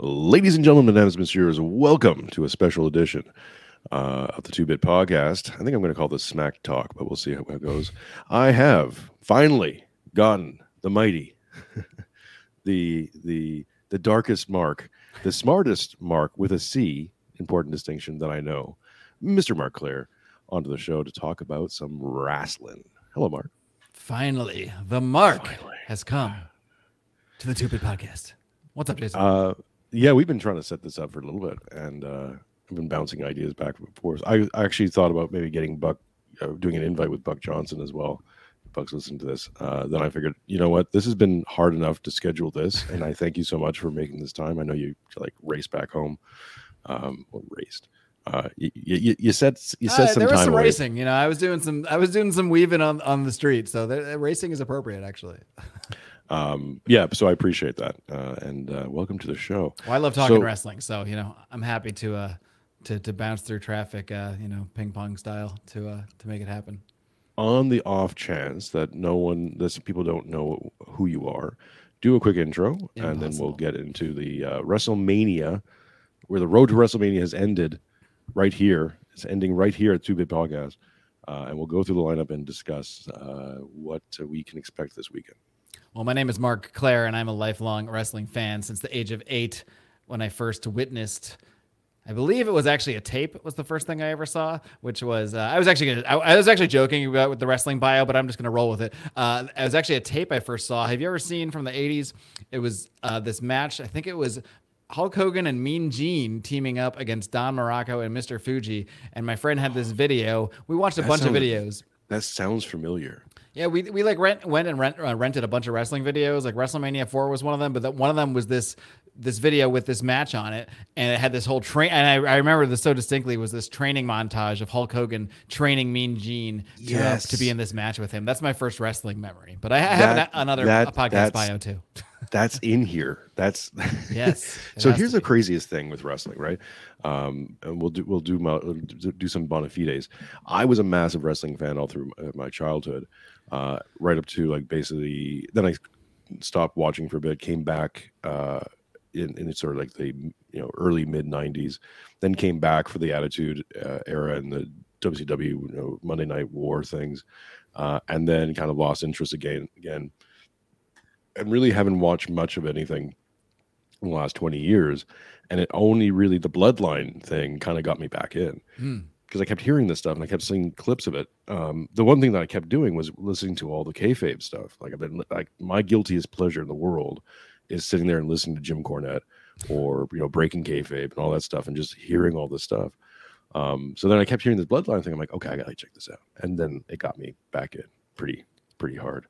Ladies and gentlemen, mesdames, messieurs, welcome to a special edition uh, of the Two Bit Podcast. I think I'm going to call this Smack Talk, but we'll see how it goes. I have finally gotten the mighty, the the the darkest mark, the smartest mark with a C, important distinction that I know, Mr. Marc Clair, onto the show to talk about some wrestling. Hello, Marc. Finally, the mark Finally. has come to the Two Bit Podcast. What's up, Jason? Uh, yeah, we've been trying to set this up for a little bit, and uh, I've been bouncing ideas back and forth. I, I actually thought about maybe getting Buck, uh, doing an invite with Buck Johnson as well. If Buck's listening to this. Uh, then I figured, you know what, this has been hard enough to schedule this, and I thank you so much for making this time. I know you like race back home, um, well, raced. Uh, you, you, you said you said Uh, some there was time some away. racing. You know, I was doing some. I was doing some weaving on on the street, so the, racing is appropriate, actually. Um, yeah, so I appreciate that, uh, and uh, welcome to the show. Well, I love talking So- wrestling, so you know, I'm happy to uh to to bounce through traffic, uh, you know, ping pong style to uh to make it happen. on the off chance that no one that some people don't know who you are do a quick intro and then we'll get into the uh, wrestlemania where the road to wrestlemania has ended right here it's ending right here at two bit podcast uh, and we'll go through the lineup and discuss uh, what we can expect this weekend Well, my name is Marc Clair, and I'm a lifelong wrestling fan since the age of eight when I first witnessed. I believe it was actually a tape was the first thing I ever saw, which was uh, I was actually gonna, I, I was actually joking about with the wrestling bio, but I'm just gonna roll with it. Uh, it was actually a tape I first saw. Have you ever seen from the '80s? It was uh, this match. I think it was Hulk Hogan and Mean Gene teaming up against Don Muraco and Mr. Fuji. And my friend had this video. We watched a That bunch of videos. that sounds familiar Yeah, we we like rent went and rent uh, rented a bunch of wrestling videos. Like WrestleMania Four was one of them, but that one of them was this this video with this match on it, and it had this whole train. And I, I remember this so distinctly was this training montage of Hulk Hogan training Mean Gene to, Yes. to be in this match with him. That's my first wrestling memory. But I have That- an, another that- podcast bio too. that's in here that's Yes, so here's the be. craziest thing with wrestling right um and we'll do we'll do mo- do some bona fides i was a massive wrestling fan all through my, my childhood uh right up to like basically then i stopped watching for a bit came back uh in, in sort of like the you know early mid 90s then came back for the attitude uh, era and the wcw you know monday night war things uh and then kind of lost interest again again and really haven't watched much of anything in the last 20 years and it only really the bloodline thing kind of got me back in Hmm. Because I kept hearing this stuff and I kept seeing clips of it. Um, the one thing that I kept doing was listening to all the kayfabe stuff. Like I've been like my guiltiest pleasure in the world is sitting there and listening to Jim Cornette or you know breaking kayfabe and all that stuff and just hearing all this stuff. Um, so then I kept hearing this bloodline thing. I'm like, okay, I gotta check this out, and then it got me back in pretty pretty hard.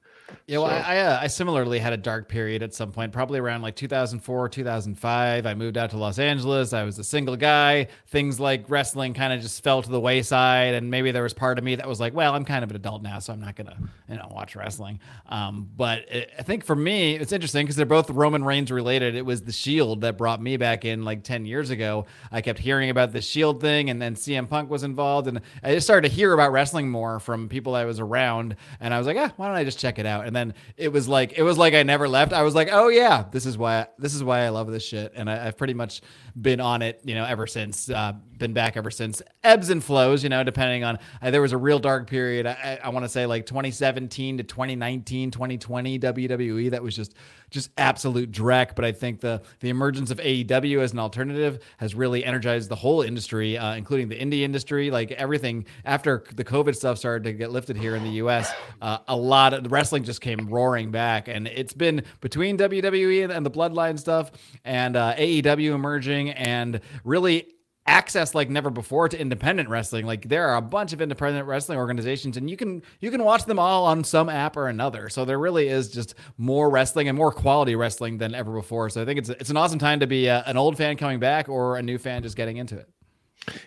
Yeah, well, So- I I, uh, I similarly had a dark period at some point, probably around like 2004, 2005. I moved out to Los Angeles. I was a single guy. Things like wrestling kind of just fell to the wayside, and maybe there was part of me that was like, "Well, I'm kind of an adult now, so I'm not gonna, you know, watch wrestling." Um, but it, I think for me, it's interesting because they're both Roman Reigns related. It was the Shield that brought me back in like 10 years ago. I kept hearing about the Shield thing, and then CM Punk was involved, and I just started to hear about wrestling more from people I was around, and I was like, "Ah, why don't I just check it out?" And then it was like it was like I never left. I was like, "Oh yeah, this is why this is why I love this shit," and I, I've pretty much been on it, you know, ever since. Uh, been back ever since. Ebbs and flows, you know, depending on. Uh, there was a real dark period. I, I, want to say like 2017 to 2019, 2020 WWE. That was just just absolute dreck. But I think the the emergence of AEW as an alternative has really energized the whole industry, uh, including the indie industry. Like everything after the COVID stuff started to get lifted here in the U.S., uh, a lot of the wrestling just came roaring back, and it's been between WWE and, and the Bloodline stuff and uh, AEW emerging, and really access like never before to independent wrestling. Like there are a bunch of independent wrestling organizations and you can you can watch them all on some app or another. So there really is just more wrestling and more quality wrestling than ever before. So i think it's it's an awesome time to be a, an old fan coming back or a new fan just getting into it.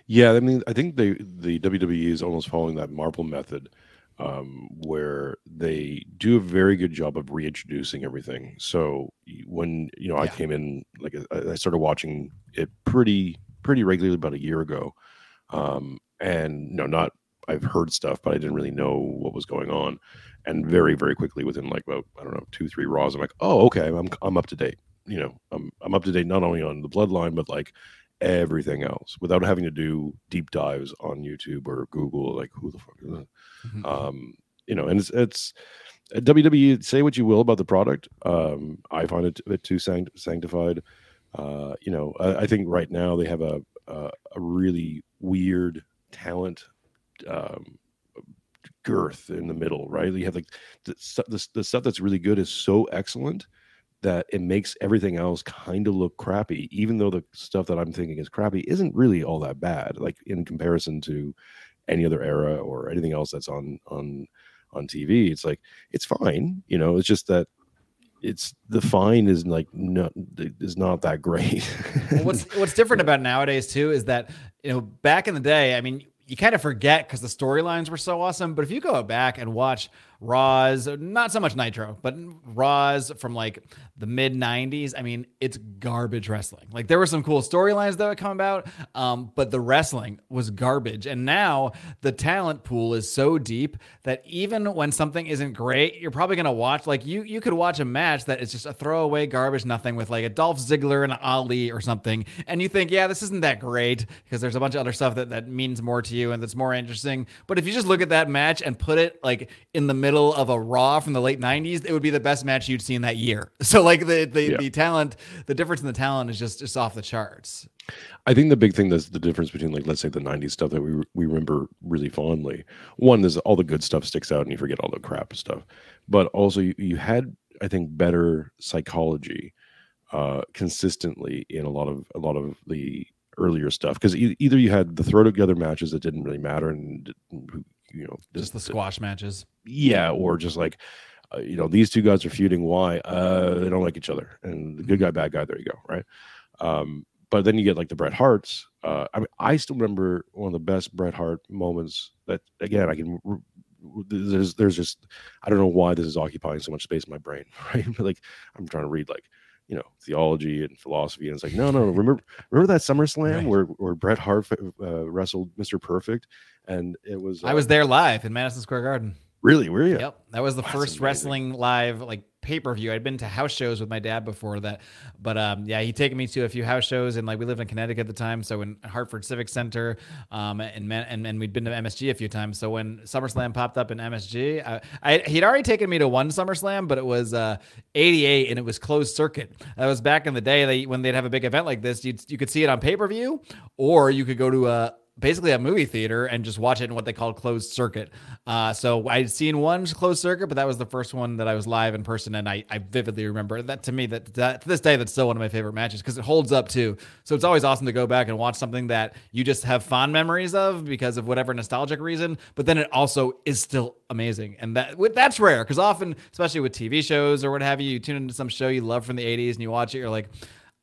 Yeah, I mean, I think they the WWE is almost following that Marvel method, um, where they do a very good job of reintroducing everything. So when you know I came in, like I started watching it pretty pretty regularly about a year ago, um, and no, not I've heard stuff, but I didn't really know what was going on. And very very quickly, within like about I don't know two three Raws, I'm like, oh okay, I'm I'm up to date. you know, I'm I'm up to date not only on the bloodline but like everything else without having to do deep dives on YouTube or Google. Like who the fuck is that? Mhm. Um, you know, and it's it's uh, WWE. Say what you will about the product. Um, I find it a bit too sanct- sanctified. Uh, you know, I, I think right now they have a a, a really weird talent um, girth in the middle, right? You have like the, the the stuff that's really good is so excellent that it makes everything else kind of look crappy, even though the stuff that I'm thinking is crappy isn't really all that bad, like in comparison to any other era or anything else that's on on on TV. It's like it's fine, you know. It's just that it's the fine is like not is not that great. Well, what's what's different about nowadays too is that you know back in the day, I mean, you kind of forget because the storylines were so awesome. But if you go back and watch Raws, not so much Nitro, but Raws from like the mid '90s, I mean, it's garbage wrestling. Like there were some cool storylines that would come about, um, but the wrestling was garbage. And now the talent pool is so deep that even when something isn't great, you're probably gonna watch. Like you, you could watch a match that is just a throwaway garbage, nothing with like a Dolph Ziggler and Ali or something, and you think, yeah, this isn't that great because there's a bunch of other stuff that that means more to you and that's more interesting. But if you just look at that match and put it like in the middle of a Raw from the late '90s, it would be the best match you'd seen that year. So like the the, Yeah. the talent, the difference in the talent is just just off the charts. I think the big thing that's the difference between like let's say the '90s stuff that we we remember really fondly. One is all the good stuff sticks out, and you forget all the crap stuff. But also, you, you had I think better psychology uh, consistently in a lot of a lot of the earlier stuff because e- either you had the throw together matches that didn't really matter and you know Just the squash matches. yeah or just like uh, you know these two guys are feuding why? Uh they don't like each other and the good guy bad guy there you go right? Um but then you get like the bret harts uh i mean i still remember one of the best bret hart moments that again i can there's there's just i don't know why this is occupying so much space in my brain right? But like i'm trying to read like you know theology and philosophy and it's like no no remember remember that SummerSlam Right. where where Bret Hart uh, wrestled Mr. Perfect and it was I uh, was there live in Madison Square Garden. Really were you Yep, that was the first wrestling live like pay per view. I'd been to house shows with my dad before that, but um, yeah, he'd taken me to a few house shows, and like we lived in Connecticut at the time, so in Hartford Civic Center, um, and Man- and and we'd been to MSG a few times. So when SummerSlam popped up in MSG, I, I he'd already taken me to one SummerSlam, but it was uh, '88 and it was closed circuit. That was back in the day. They when they'd have a big event like this, you you could see it on pay per view, or you could go to a basically a movie theater and just watch it in what they called closed circuit. Uh, so I'd seen one closed circuit, but that was the first one that I was live in person, and I, I vividly remember that. To me, that, that to this day, that's still one of my favorite matches because it holds up too. So it's always awesome to go back and watch something that you just have fond memories of because of whatever nostalgic reason, but then it also is still amazing, and that that's rare because often, especially with TV shows or what have you, you tune into some show you love from the '80s and you watch it, you're like.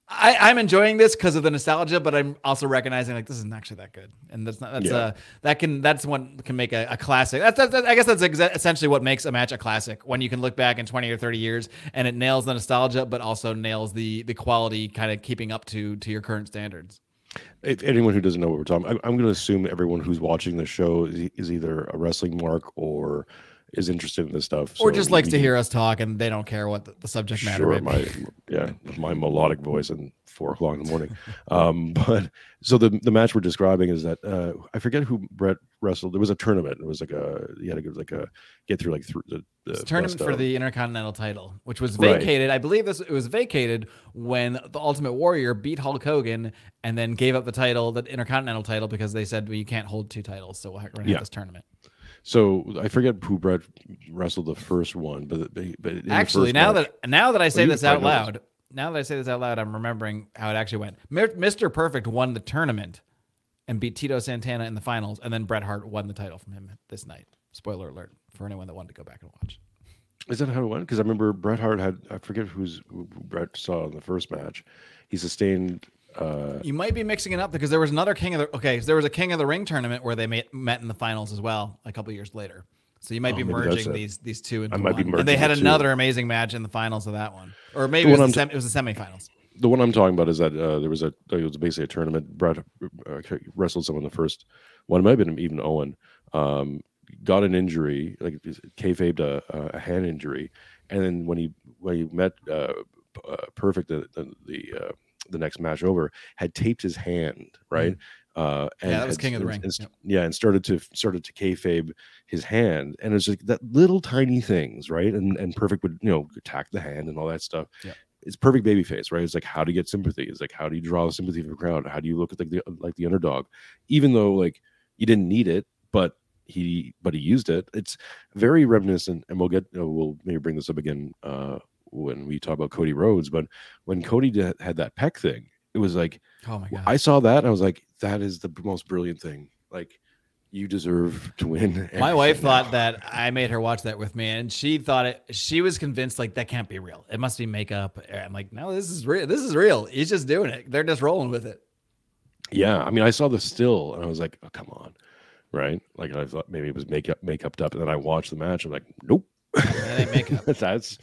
I, I'm enjoying this because of the nostalgia, but I'm also recognizing like this isn't actually that good, and that's not that's Yeah. uh that can that's what can make a, a classic. That's, that's, that's- I guess that's exa- essentially what makes a match a classic when you can look back in 20 or 30 years and it nails the nostalgia, but also nails the the quality, kind of keeping up to to your current standards. if anyone who doesn't know what we're talking, I'm, I'm going to assume everyone who's watching the show is, is either a wrestling mark or is interested in this stuff, or So just likes we to hear us talk and they don't care what the, the subject matter Sure, my yeah, my melodic voice and four o'clock in the morning. Um, but so the the match we're describing is that uh, I forget who Bret wrestled. It was a tournament. It was like a you had to go like a get through like through the, the tournament for the Intercontinental title, which was Right. vacated. I believe this it was vacated when the Ultimate Warrior beat Hulk Hogan and then gave up the title, the Intercontinental title, because they said well, you can't hold two titles, so we're have Yeah. this tournament. So I forget who Bret wrestled the first one, but but but Actually, now match- that now that I oh, say this out loud, now that I say this out loud, I'm remembering how it actually went. Mr. Perfect won the tournament and beat Tito Santana in the finals, and then Bret Hart won the title from him this night. Spoiler alert for anyone that wanted to go back and watch. Is that how it went? Because I remember Bret Hart had I forget who's who Bret saw in the first match. He sustained. Uh, You might be mixing it up because there was another King of the okay, so there was a King of the Ring tournament where they met, met in the finals as well a couple years later. So you might Oh, be merging these these two into might be one. and they had the two. another amazing match in the finals of that one, or maybe it was, one the sem- it was the semifinals. the one I'm talking about is that uh, there was a it was basically a tournament. Bret uh, wrestled someone in the first one. It might have been even Owen. Um, got an injury, like kayfabed a, a hand injury, and then when he when he met uh, uh, perfect the the the, uh, the next match over had taped his hand right. Uh, and Yeah, that was had- King of the Ring. and- Yep. yeah, and started to started to kayfabe his hand, and it's like that little tiny things, right? And and perfect would you know attack the hand and all that stuff. Yeah. It's perfect baby face, right? It's like how do you get sympathy. It's like how do you draw the sympathy of the crowd? How do you look at like the like the underdog, even though like you didn't need it, but he but he used it. It's very reminiscent, and we'll get uh, we'll maybe bring this up again uh, when we talk about Cody Rhodes. But when Cody did, had that pec thing, it was like Oh my god. I saw that and I was like, that is the most brilliant thing. Like, you deserve to win. My wife thought that I made her watch that with me, and she thought it. She was convinced like that can't be real. It must be makeup. I'm like, no, this is real. This is real. He's just doing it. They're just rolling with it. Yeah, I mean, I saw the still and I was like, oh, come on, right? Like, I thought maybe it was makeup makeup up, and then I watched the match. I'm like, nope, That ain't makeup. that's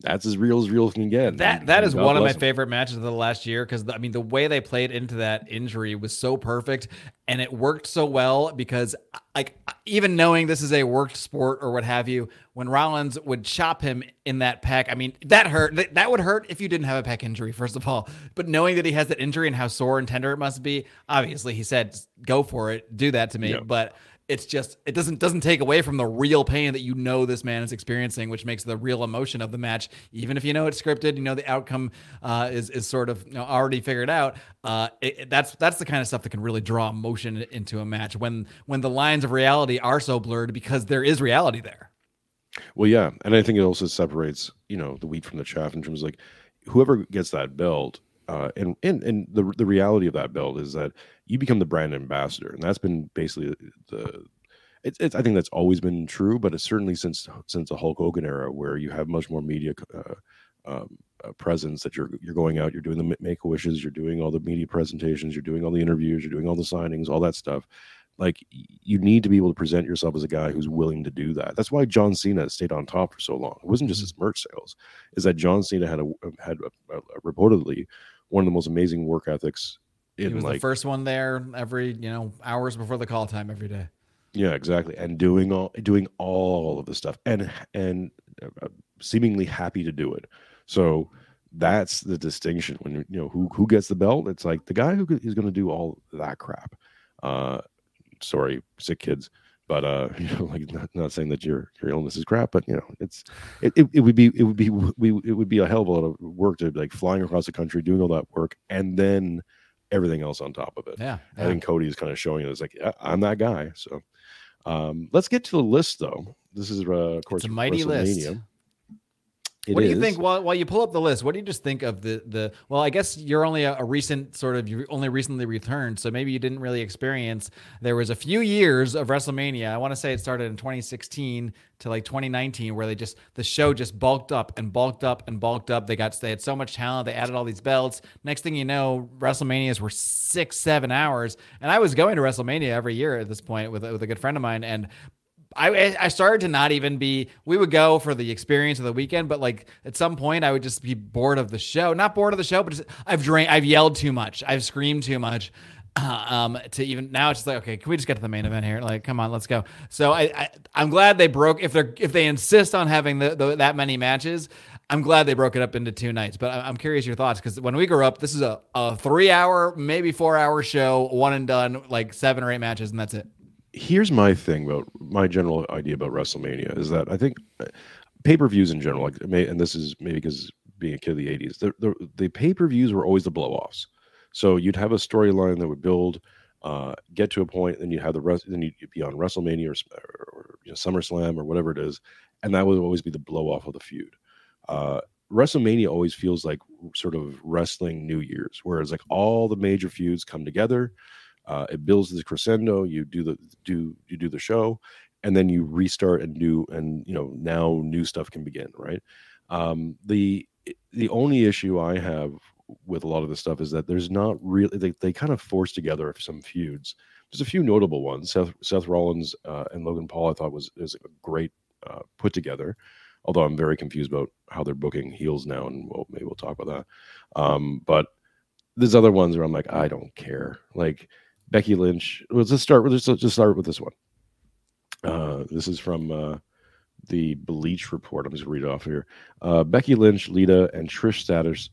that's as real as real can get. That that is God one of my him. favorite matches of the last year because I mean the way they played into that injury was so perfect and it worked so well because like even knowing this is a worked sport or what have you, when Rollins would chop him in that pack, I mean that hurt. That, that would hurt if you didn't have a pack injury first of all, but knowing that he has that injury and how sore and tender it must be, obviously he said go for it, do that to me, Yeah. but it's just it doesn't doesn't take away from the real pain that you know this man is experiencing, which makes the real emotion of the match. Even if you know it's scripted, you know the outcome uh, is is sort of you know, already figured out. Uh, it, it- that's that's the kind of stuff that can really draw emotion into a match when when the lines of reality are so blurred because there is reality there. Well, yeah, and I think it also separates you know the wheat from the chaff in terms of like whoever gets that belt. Uh, and and and the the reality of that build is that you become the brand ambassador, and that's been basically the. It's, it's I think that's always been true, but it's certainly since since the Hulk Hogan era, where you have much more media uh, um, uh, presence that you're you're going out, you're doing the make wishes, you're doing all the media presentations, you're doing all the interviews, you're doing all the signings, all that stuff. Like you need to be able to present yourself as a guy who's willing to do that. That's why John Cena stayed on top for so long. It wasn't just his merch sales; is that John Cena had a had a, a, a reportedly one of the most amazing work ethics He in was the first one there every you know hours before the call time every day. yeah exactly. And doing all doing all of the stuff and and uh, seemingly happy to do it. So that's the distinction when you you know who who gets the belt? It's like the guy who is going to do all that crap. Uh sorry sick kids but uh you know like not, not saying that your your illness is crap but you know it's it, it, it would be it would be we it would be a hell of a lot of work to be like flying across the country doing all that work and then everything else on top of it Yeah, I think Cody is kind of showing it. It's like yeah, I'm that guy. So um, let's get to the list, though. This is, uh, of course, a mighty list. It what do you is. think while, while you pull up the list? What do you just think of the the? Well, I guess you're only a, a recent sort of you only recently returned, so maybe you didn't really experience. There was a few years of WrestleMania. I want to say it started in 2016 to like 2019, where they just the show just bulked up and bulked up and bulked up. They got they had so much talent. They added all these belts. Next thing you know, WrestleManias were six seven hours, and I was going to WrestleMania every year at this point with with a good friend of mine, and I I started to not even be. We would go for the experience of the weekend, but like at some point, I would just be bored of the show. Not bored of the show, but just, I've drank, I've yelled too much, I've screamed too much. uh, Um, to even now, it's just like, okay, can we just get to the main event here? Like, come on, let's go. So I, I I'm glad they broke. If they're if they insist on having the, the that many matches, I'm glad they broke it up into two nights. But I- I'm curious your thoughts because when we grew up, this is a, a three hour, maybe four hour show, one and done, like seven or eight matches, and that's it. Here's my thing about my general idea about WrestleMania is that I think pay per views in general, like, and this is maybe because being a kid of the '80s, the the, the pay per views were always the blow offs. So you'd have a storyline that would build, uh, get to a point, then you'd have the rest, then you'd be on WrestleMania or, or, or you know, SummerSlam or whatever it is, and that would always be the blow off of the feud. Uh, WrestleMania always feels like sort of wrestling New Year's, whereas like all the major feuds come together. Uh, it builds the crescendo. You do the do you do the show, and then you restart and do and you know now new stuff can begin. Right. Um, the the only issue I have with a lot of this stuff is that there's not really they, they kind of force together some feuds. There's a few notable ones. Seth Seth Rollins uh, and Logan Paul I thought was is a great uh, put together. Although I'm very confused about how they're booking heels now, and we'll, maybe we'll talk about that. Um, but there's other ones where I'm like, I don't care. Like Becky Lynch. Let's just start with let's just start with this one. Uh, this is from uh, the Bleacher Report. I'm just gonna read it off here. Uh, Becky Lynch, Lita, and Trish Status.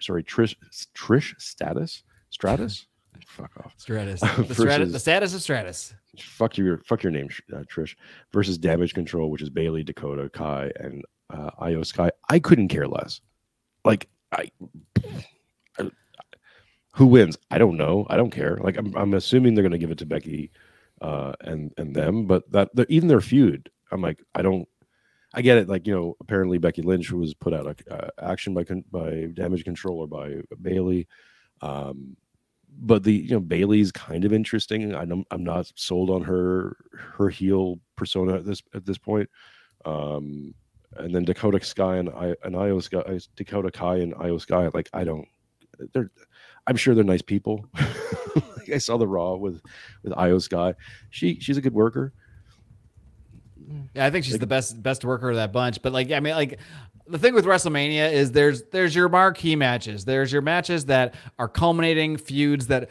Sorry, Trish Trish Status Stratus. Fuck off. Stratus. The, versus, stratus, the status of Stratus. Fuck your fuck your name, uh, Trish. Versus Damage Control, which is Bayley, Dakota, Kai, and uh, Iyo Sky. I couldn't care less. Like I, I, who wins? I don't know. I don't care. Like I'm, I'm assuming they're gonna give it to Becky, uh, and and them. But that even their feud, I'm like, I don't. I get it. Like you know, apparently Becky Lynch was put out of uh, action by by Damage Control or by Bayley. Um, but the you know Bayley's kind of interesting. I'm I'm not sold on her her heel persona at this at this point. Um, and then Dakota Sky and I and Iyo Sky, Dakota Kai and Iyo Sky. Like I don't, they're. I'm sure they're nice people. like I saw the Raw with with Iyo Sky. She she's a good worker. Yeah, I think she's like, the best best worker of that bunch. But like, I mean, like the thing with WrestleMania is there's there's your marquee matches. There's your matches that are culminating feuds that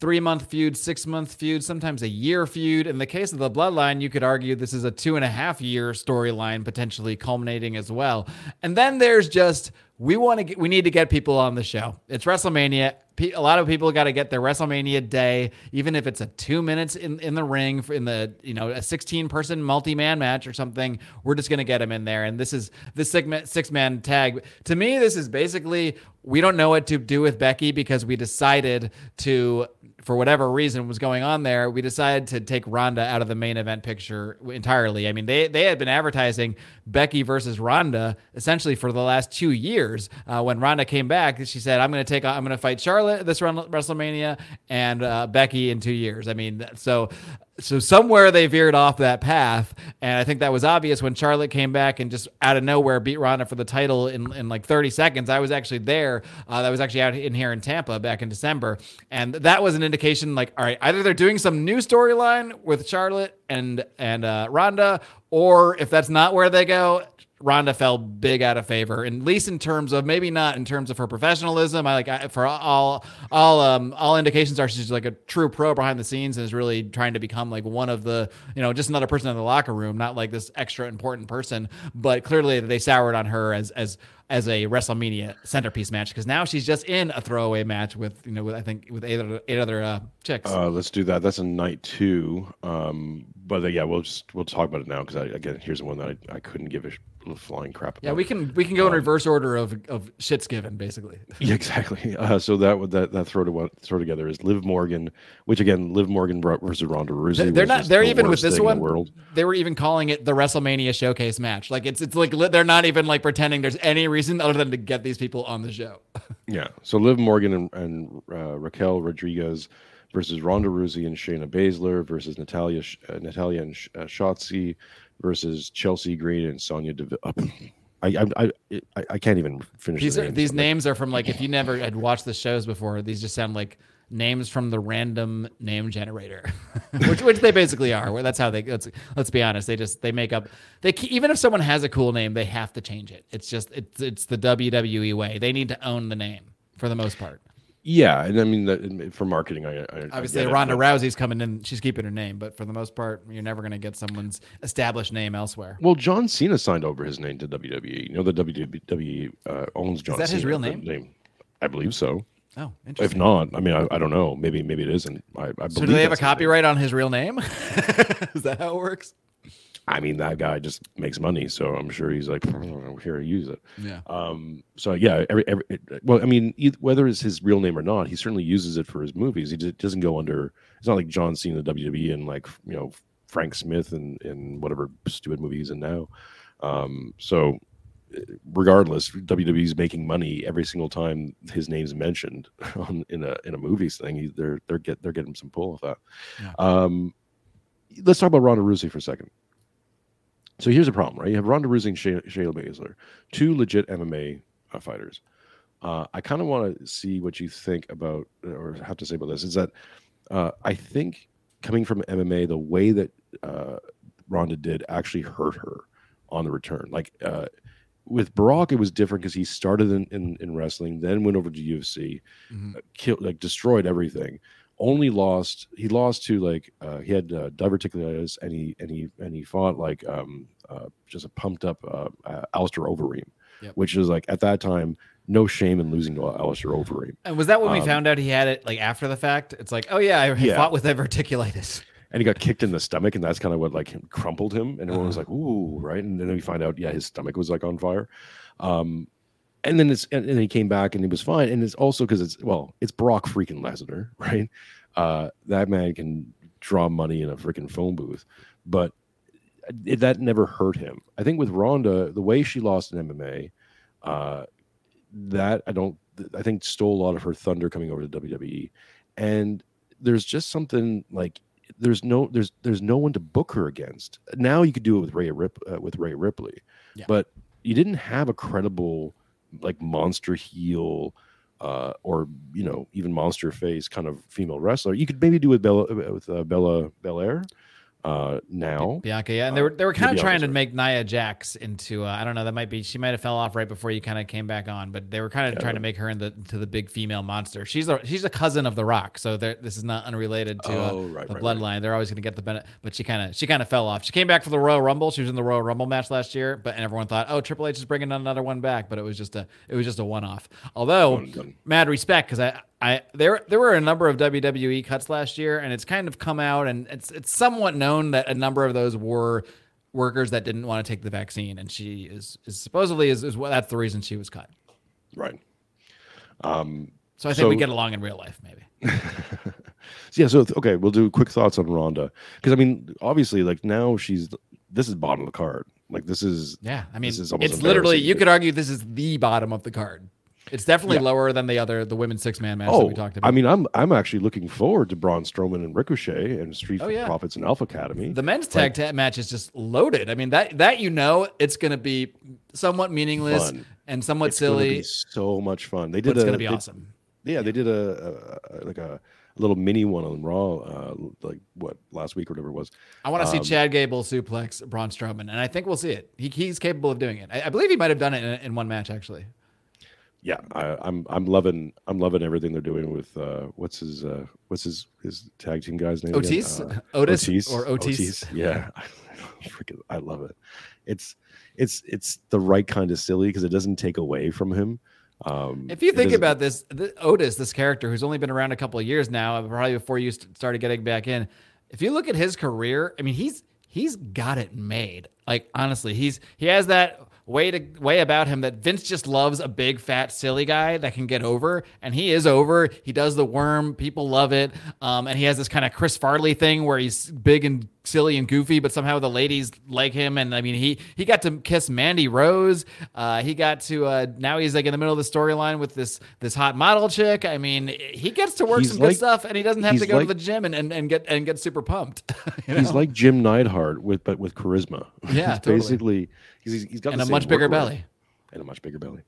three month feud, six month feud, sometimes a year feud. In the case of the Bloodline, you could argue this is a two and a half year storyline potentially culminating as well. And then there's just we want to get, we need to get people on the show. It's WrestleMania. A lot of people got to get their WrestleMania day, even if it's a two minutes in, in the ring in the you know a 16 person multi man match or something. We're just gonna get them in there, and this is six six man tag. To me, this is basically we don't know what to do with Becky because we decided to for whatever reason was going on there, we decided to take Ronda out of the main event picture entirely. I mean, they they had been advertising Becky versus Ronda essentially for the last two years. Uh, when Ronda came back, she said, "I'm going to take, I'm going to fight Charlotte this WrestleMania and uh, Becky in two years." I mean, so so somewhere they veered off that path, and I think that was obvious when Charlotte came back and just out of nowhere beat Ronda for the title in, in like 30 seconds. I was actually there. Uh, that was actually out in here in Tampa back in December, and that was an indication like, all right, either they're doing some new storyline with Charlotte and and uh, Ronda, or if that's not where they go, Ronda fell big out of favor, at least in terms of maybe not in terms of her professionalism. I like I, for all all um all indications are she's like a true pro behind the scenes and is really trying to become like one of the you know just another person in the locker room, not like this extra important person. But clearly they soured on her as as as a WrestleMania centerpiece match because now she's just in a throwaway match with you know with I think with eight other eight other uh, chicks. Uh, let's do that. That's a night two. Um, but uh, yeah, we'll just we'll talk about it now because I again, here's the one that I, I couldn't give a flying crap. About. Yeah, we can we can go um, in reverse order of of shits given, basically. Yeah, exactly. Uh, so that would that that throw to throw together is Liv Morgan, which again, Liv Morgan versus Ronda Rousey. They're not. They're the even with this one. The they were even calling it the WrestleMania Showcase match. Like it's it's like they're not even like pretending there's any reason other than to get these people on the show. yeah. So Liv Morgan and, and uh, Raquel Rodriguez versus Ronda Rousey and Shayna Baszler versus Natalya uh, Natalya and uh, Shotzi versus Chelsea Green and Sonya Deville. I, I I I can't even finish. These the names. are these names are from like if you never had watched the shows before, these just sound like names from the random name generator, which which they basically are. That's how they. Let's let's be honest. They just they make up. They even if someone has a cool name, they have to change it. It's just it's it's the WWE way. They need to own the name for the most part. Yeah, and I mean that for marketing, I, I obviously I Ronda it, Rousey's coming in; she's keeping her name, but for the most part, you're never going to get someone's established name elsewhere. Well, John Cena signed over his name to WWE. You know, the WWE uh, owns John. Cena. Is that Cena, his real name? name? I believe so. Oh, interesting. If not, I mean, I, I don't know. Maybe maybe it isn't. I, I so do they have a copyright on his real name? Is that how it works? I mean, that guy just makes money, so I'm sure he's like, here, to use it. Yeah. Um. So yeah, every, every well, I mean, whether it's his real name or not, he certainly uses it for his movies. He doesn't go under. It's not like John Cena, WWE, and like you know Frank Smith and in whatever stupid movies and now. Um. So regardless, WWE's making money every single time his name's mentioned on in a in a movies thing. They're they're get they're getting some pull with that. Yeah. Um. Let's talk about Ronda Rousey for a second. So here's the problem, right? You have Ronda Rousey and Shayna Baszler, two legit MMA uh, fighters. Uh, I kind of want to see what you think about, or have to say about this. Is that uh, I think coming from MMA, the way that uh, Ronda did actually hurt her on the return. Like uh, with Brock, it was different because he started in, in, in, wrestling, then went over to UFC, mm-hmm. Uh, killed, like destroyed everything only lost he lost to like uh, he had uh, diverticulitis and he and he and he fought like um uh, just a pumped up uh, uh, Alistair Overeem, Yep. which is like at that time no shame in losing to Alistair Overeem. And was that when we Um, found out he had it like after the fact? It's like, oh yeah, I Yeah. fought with diverticulitis. and he got kicked in the stomach, and that's kind of what like crumpled him. And everyone was Uh-huh. like, "Ooh, right." And then we find out, yeah, his stomach was like on fire. Um, and then it's and, and he came back and he was fine. And it's also because it's well, it's Brock freaking Lesnar, right? Uh, that man can draw money in a freaking phone booth, but it, that never hurt him. I think with Ronda, the way she lost in MMA, uh, that I don't, I think stole a lot of her thunder coming over to WWE. And there's just something like there's no there's there's no one to book her against. Now you could do it with Rhea Rip uh, with Rhea Ripley, Yeah. but you didn't have a credible like monster heel uh, or you know even monster face kind of female wrestler. You could maybe do with Bella with uh, Bella Belair uh, now. Bianca, yeah, and they Uh, were they were kind of trying to make Nia Jax into uh, I don't know that might be she might have fell off right before you kind of came back on, but they were kind of Yeah. trying to make her into to the big female monster. She's a she's a cousin of The Rock, so this is not unrelated to uh, Oh, right, the right, right. bloodline. They're always going to get the benefit, but she kind of she kind of fell off. She came back for the Royal Rumble. She was in the Royal Rumble match last year, but and everyone thought, oh, Triple H is bringing another one back, but it was just a it was just a one off. Although One and done. mad respect because I, I there there were a number of WWE cuts last year, and it's kind of come out, and it's it's somewhat known that a number of those were workers that didn't want to take the vaccine, and she is, is supposedly is, is what that's the reason she was cut. Right. Um, So I think we get along in real life, maybe. So, yeah, so okay, we'll do quick thoughts on Ronda because I mean, obviously, like now she's this is bottom of the card. Like this is Yeah, I mean, This is it's literally you could argue this is the bottom of the card. It's definitely Yeah. lower than the other the women's six man match that oh, we talked about. I mean, I'm I'm actually looking forward to Braun Strowman and Ricochet and Street Oh, yeah. Profits and Alpha Academy. The men's tag ta- match is just loaded. I mean that that you know it's going to be somewhat meaningless Fun. and somewhat it's silly, be so much fun. They but did it's going to be they- awesome. Yeah, they did a, a, a like a, little mini one on Raw, uh, like what last week or whatever it was. I want to see Um, Chad Gable suplex Braun Strowman, and I think we'll see it. He, he's capable of doing it. I, I believe he might have done it in, in one match actually. Yeah, I, I'm I'm loving I'm loving everything they're doing with uh, what's his uh, what's his his tag team guy's name? Otis, Uh, Otis, or Otis. Yeah, freaking, I love it. It's it's it's the right kind of silly because it doesn't take away from him. Um, If you think about this, the, Otis, this character who's only been around a couple of years now, probably before you started getting back in. If you look at his career, I mean, he's he's got it made. Like honestly, he's he has that way to way about him that Vince just loves a big fat silly guy that can get over, and he is over. He does the worm, people love it, um, and he has this kind of Chris Farley thing where he's big and silly and goofy, but somehow the ladies like him. And I mean, he he got to kiss Mandy Rose. Uh, he got to uh, now he's like in the middle of the storyline with this this hot model chick. I mean, he gets to work He's some good stuff, and he doesn't have to go like- to the gym and, and, and get and get super pumped. you He's like Jim Neidhart with but with charisma. Yeah, totally. basically he's he's got and a much bigger belly. and a much bigger belly.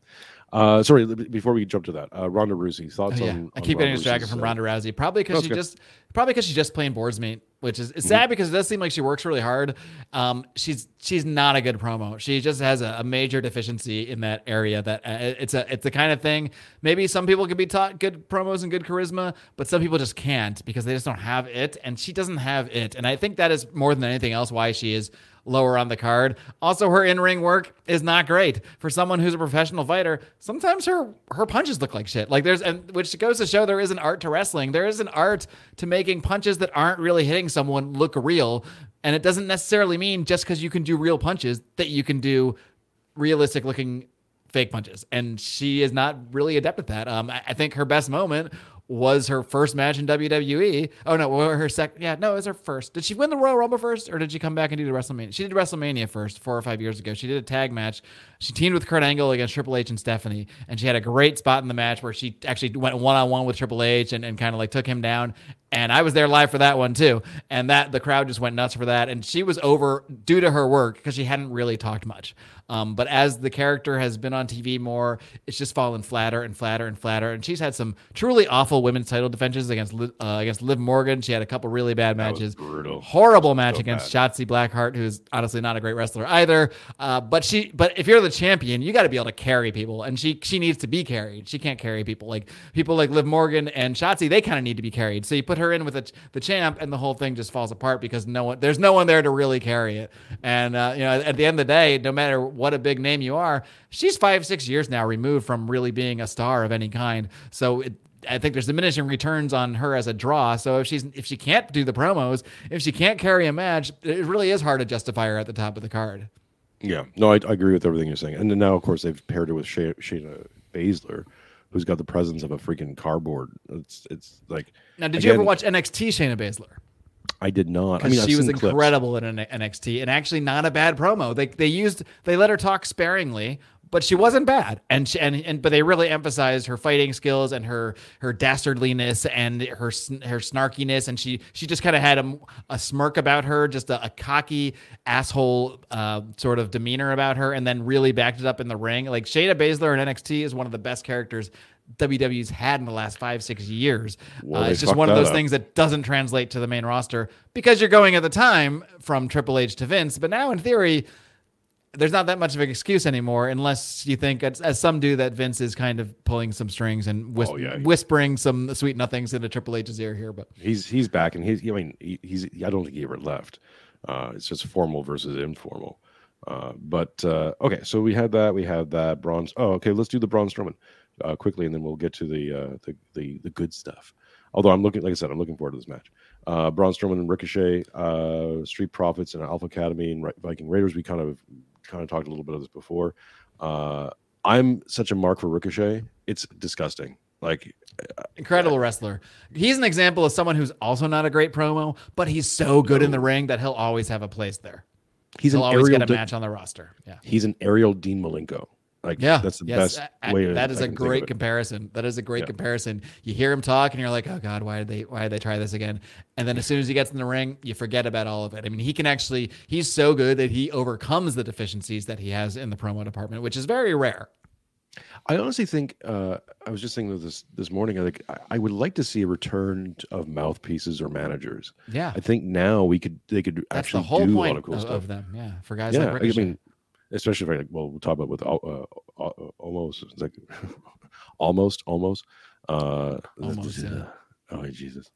Uh, sorry, before we jump to that, uh, Ronda Rousey thoughts Oh, yeah, on. I on keep getting Ronda distracted from Ronda Rousey, probably because That's she good. just probably because she's just playing boards meat, which is Mm-hmm. sad because it does seem like she works really hard. Um, she's she's not a good promo. She just has a, a major deficiency in that area. That uh, it's a it's the kind of thing. Maybe some people can be taught good promos and good charisma, but some people just can't because they just don't have it, and she doesn't have it. And I think that is more than anything else why she is lower on the card. Also, her in-ring work is not great for someone who's a professional fighter. Sometimes her her punches look like shit. Like there's and which goes to show there is an art to wrestling. There is an art to making punches that aren't really hitting someone look real. And it doesn't necessarily mean just because you can do real punches that you can do realistic looking fake punches. And she is not really adept at that. Um, I, I think her best moment was her first match in WWE. Oh no, her second. Yeah, no, it was her first. Did she win the Royal Rumble first, or did she come back and do the WrestleMania? She did WrestleMania first, four or five years ago. She did a tag match. She teamed with Kurt Angle against Triple H and Stephanie, and she had a great spot in the match where she actually went one on one with Triple H and, and kind of like took him down. And I was there live for that one too. And that the crowd just went nuts for that. And she was over due to her work because she hadn't really talked much. Um, but as the character has been on TV more, it's just fallen flatter and flatter and flatter. And she's had some truly awful women's title defenses against uh, against Liv Morgan. She had a couple really bad matches. brutal. Horrible match So against bad. Shotzi Blackheart, who's honestly not a great wrestler either. Uh, but she, but if you're the champion, you got to be able to carry people, and she she needs to be carried. She can't carry people like people like Liv Morgan and Shotzi. They kind of need to be carried. So you put her in with the, the champ, and the whole thing just falls apart because no one there's no one there to really carry it. And uh, you know, at the end of the day, no matter what a big name you are, she's five six years now removed from really being a star of any kind. So it, I think there's diminishing returns on her as a draw. So if she's if she can't do the promos, if she can't carry a match, it really is hard to justify her at the top of the card. Yeah, no, I, I agree with everything you're saying. And then now, of course, they've paired her with Shay- Shayna Baszler, who's got the presence of a freaking cardboard. It's it's like Now, did you ever watch NXT Shayna Baszler? I did not. I mean, she was seen clips. incredible in NXT and actually not a bad promo. They they used they let her talk sparingly, but she wasn't bad. And she, and and but they really emphasized her fighting skills and her her dastardliness and her her snarkiness. And she she just kind of had a, a smirk about her, just a, a cocky asshole uh, sort of demeanor about her, and then really backed it up in the ring. Like Shayna Baszler in NXT is one of the best characters. WWE's had in the last five, six years. Well, uh, it's just one of those up. things that doesn't translate to the main roster because you're going at the time from Triple H to Vince. But now, in theory, there's not that much of an excuse anymore, unless you think, as, as some do, that Vince is kind of pulling some strings and whis- Oh, yeah. whispering some sweet nothings into Triple H's ear here. But He's he's back, and he's. I mean, he, he's. I don't think he ever left. Uh, it's just formal versus informal. Uh, but uh, okay, so we had that. We had that bronze. Oh, okay. Let's do the Braun Strowman uh, quickly, and then we'll get to the, uh, the the the good stuff. Although I'm looking, like I said, I'm looking forward to this match. Uh, Braun Strowman and Ricochet, uh, Street Profits and Alpha Academy and Viking Raiders. We kind of kind of talked a little bit of this before. Uh, I'm such a mark for Ricochet. It's disgusting. Like incredible wrestler. He's an example of someone who's also not a great promo, but he's so good in the ring that he'll always have a place there. he's He'll an always aerial. get a match on the roster. Yeah. he's an aerial Dean Malenko. Like Yeah, that's the yes, best a- a- way. that I is a think of great comparison. That is a great Yeah. comparison. You hear him talk, and you're like, "Oh God, why did they? Why did they try this again?" And then as soon as he gets in the ring, you forget about all of it. I mean, he can actually. He's so good that he overcomes the deficiencies that he has in the promo department, which is very rare. I honestly think uh, I was just thinking this this morning. I think I, I would like to see a return of mouthpieces or managers. Yeah, I think now we could they could that's actually the whole do a lot of cool of, stuff. of them. Yeah, for guys yeah, like I mean, especially if I like, well, we'll talk about with uh, uh, almost it's like almost almost uh, Almost, yeah. oh Jesus.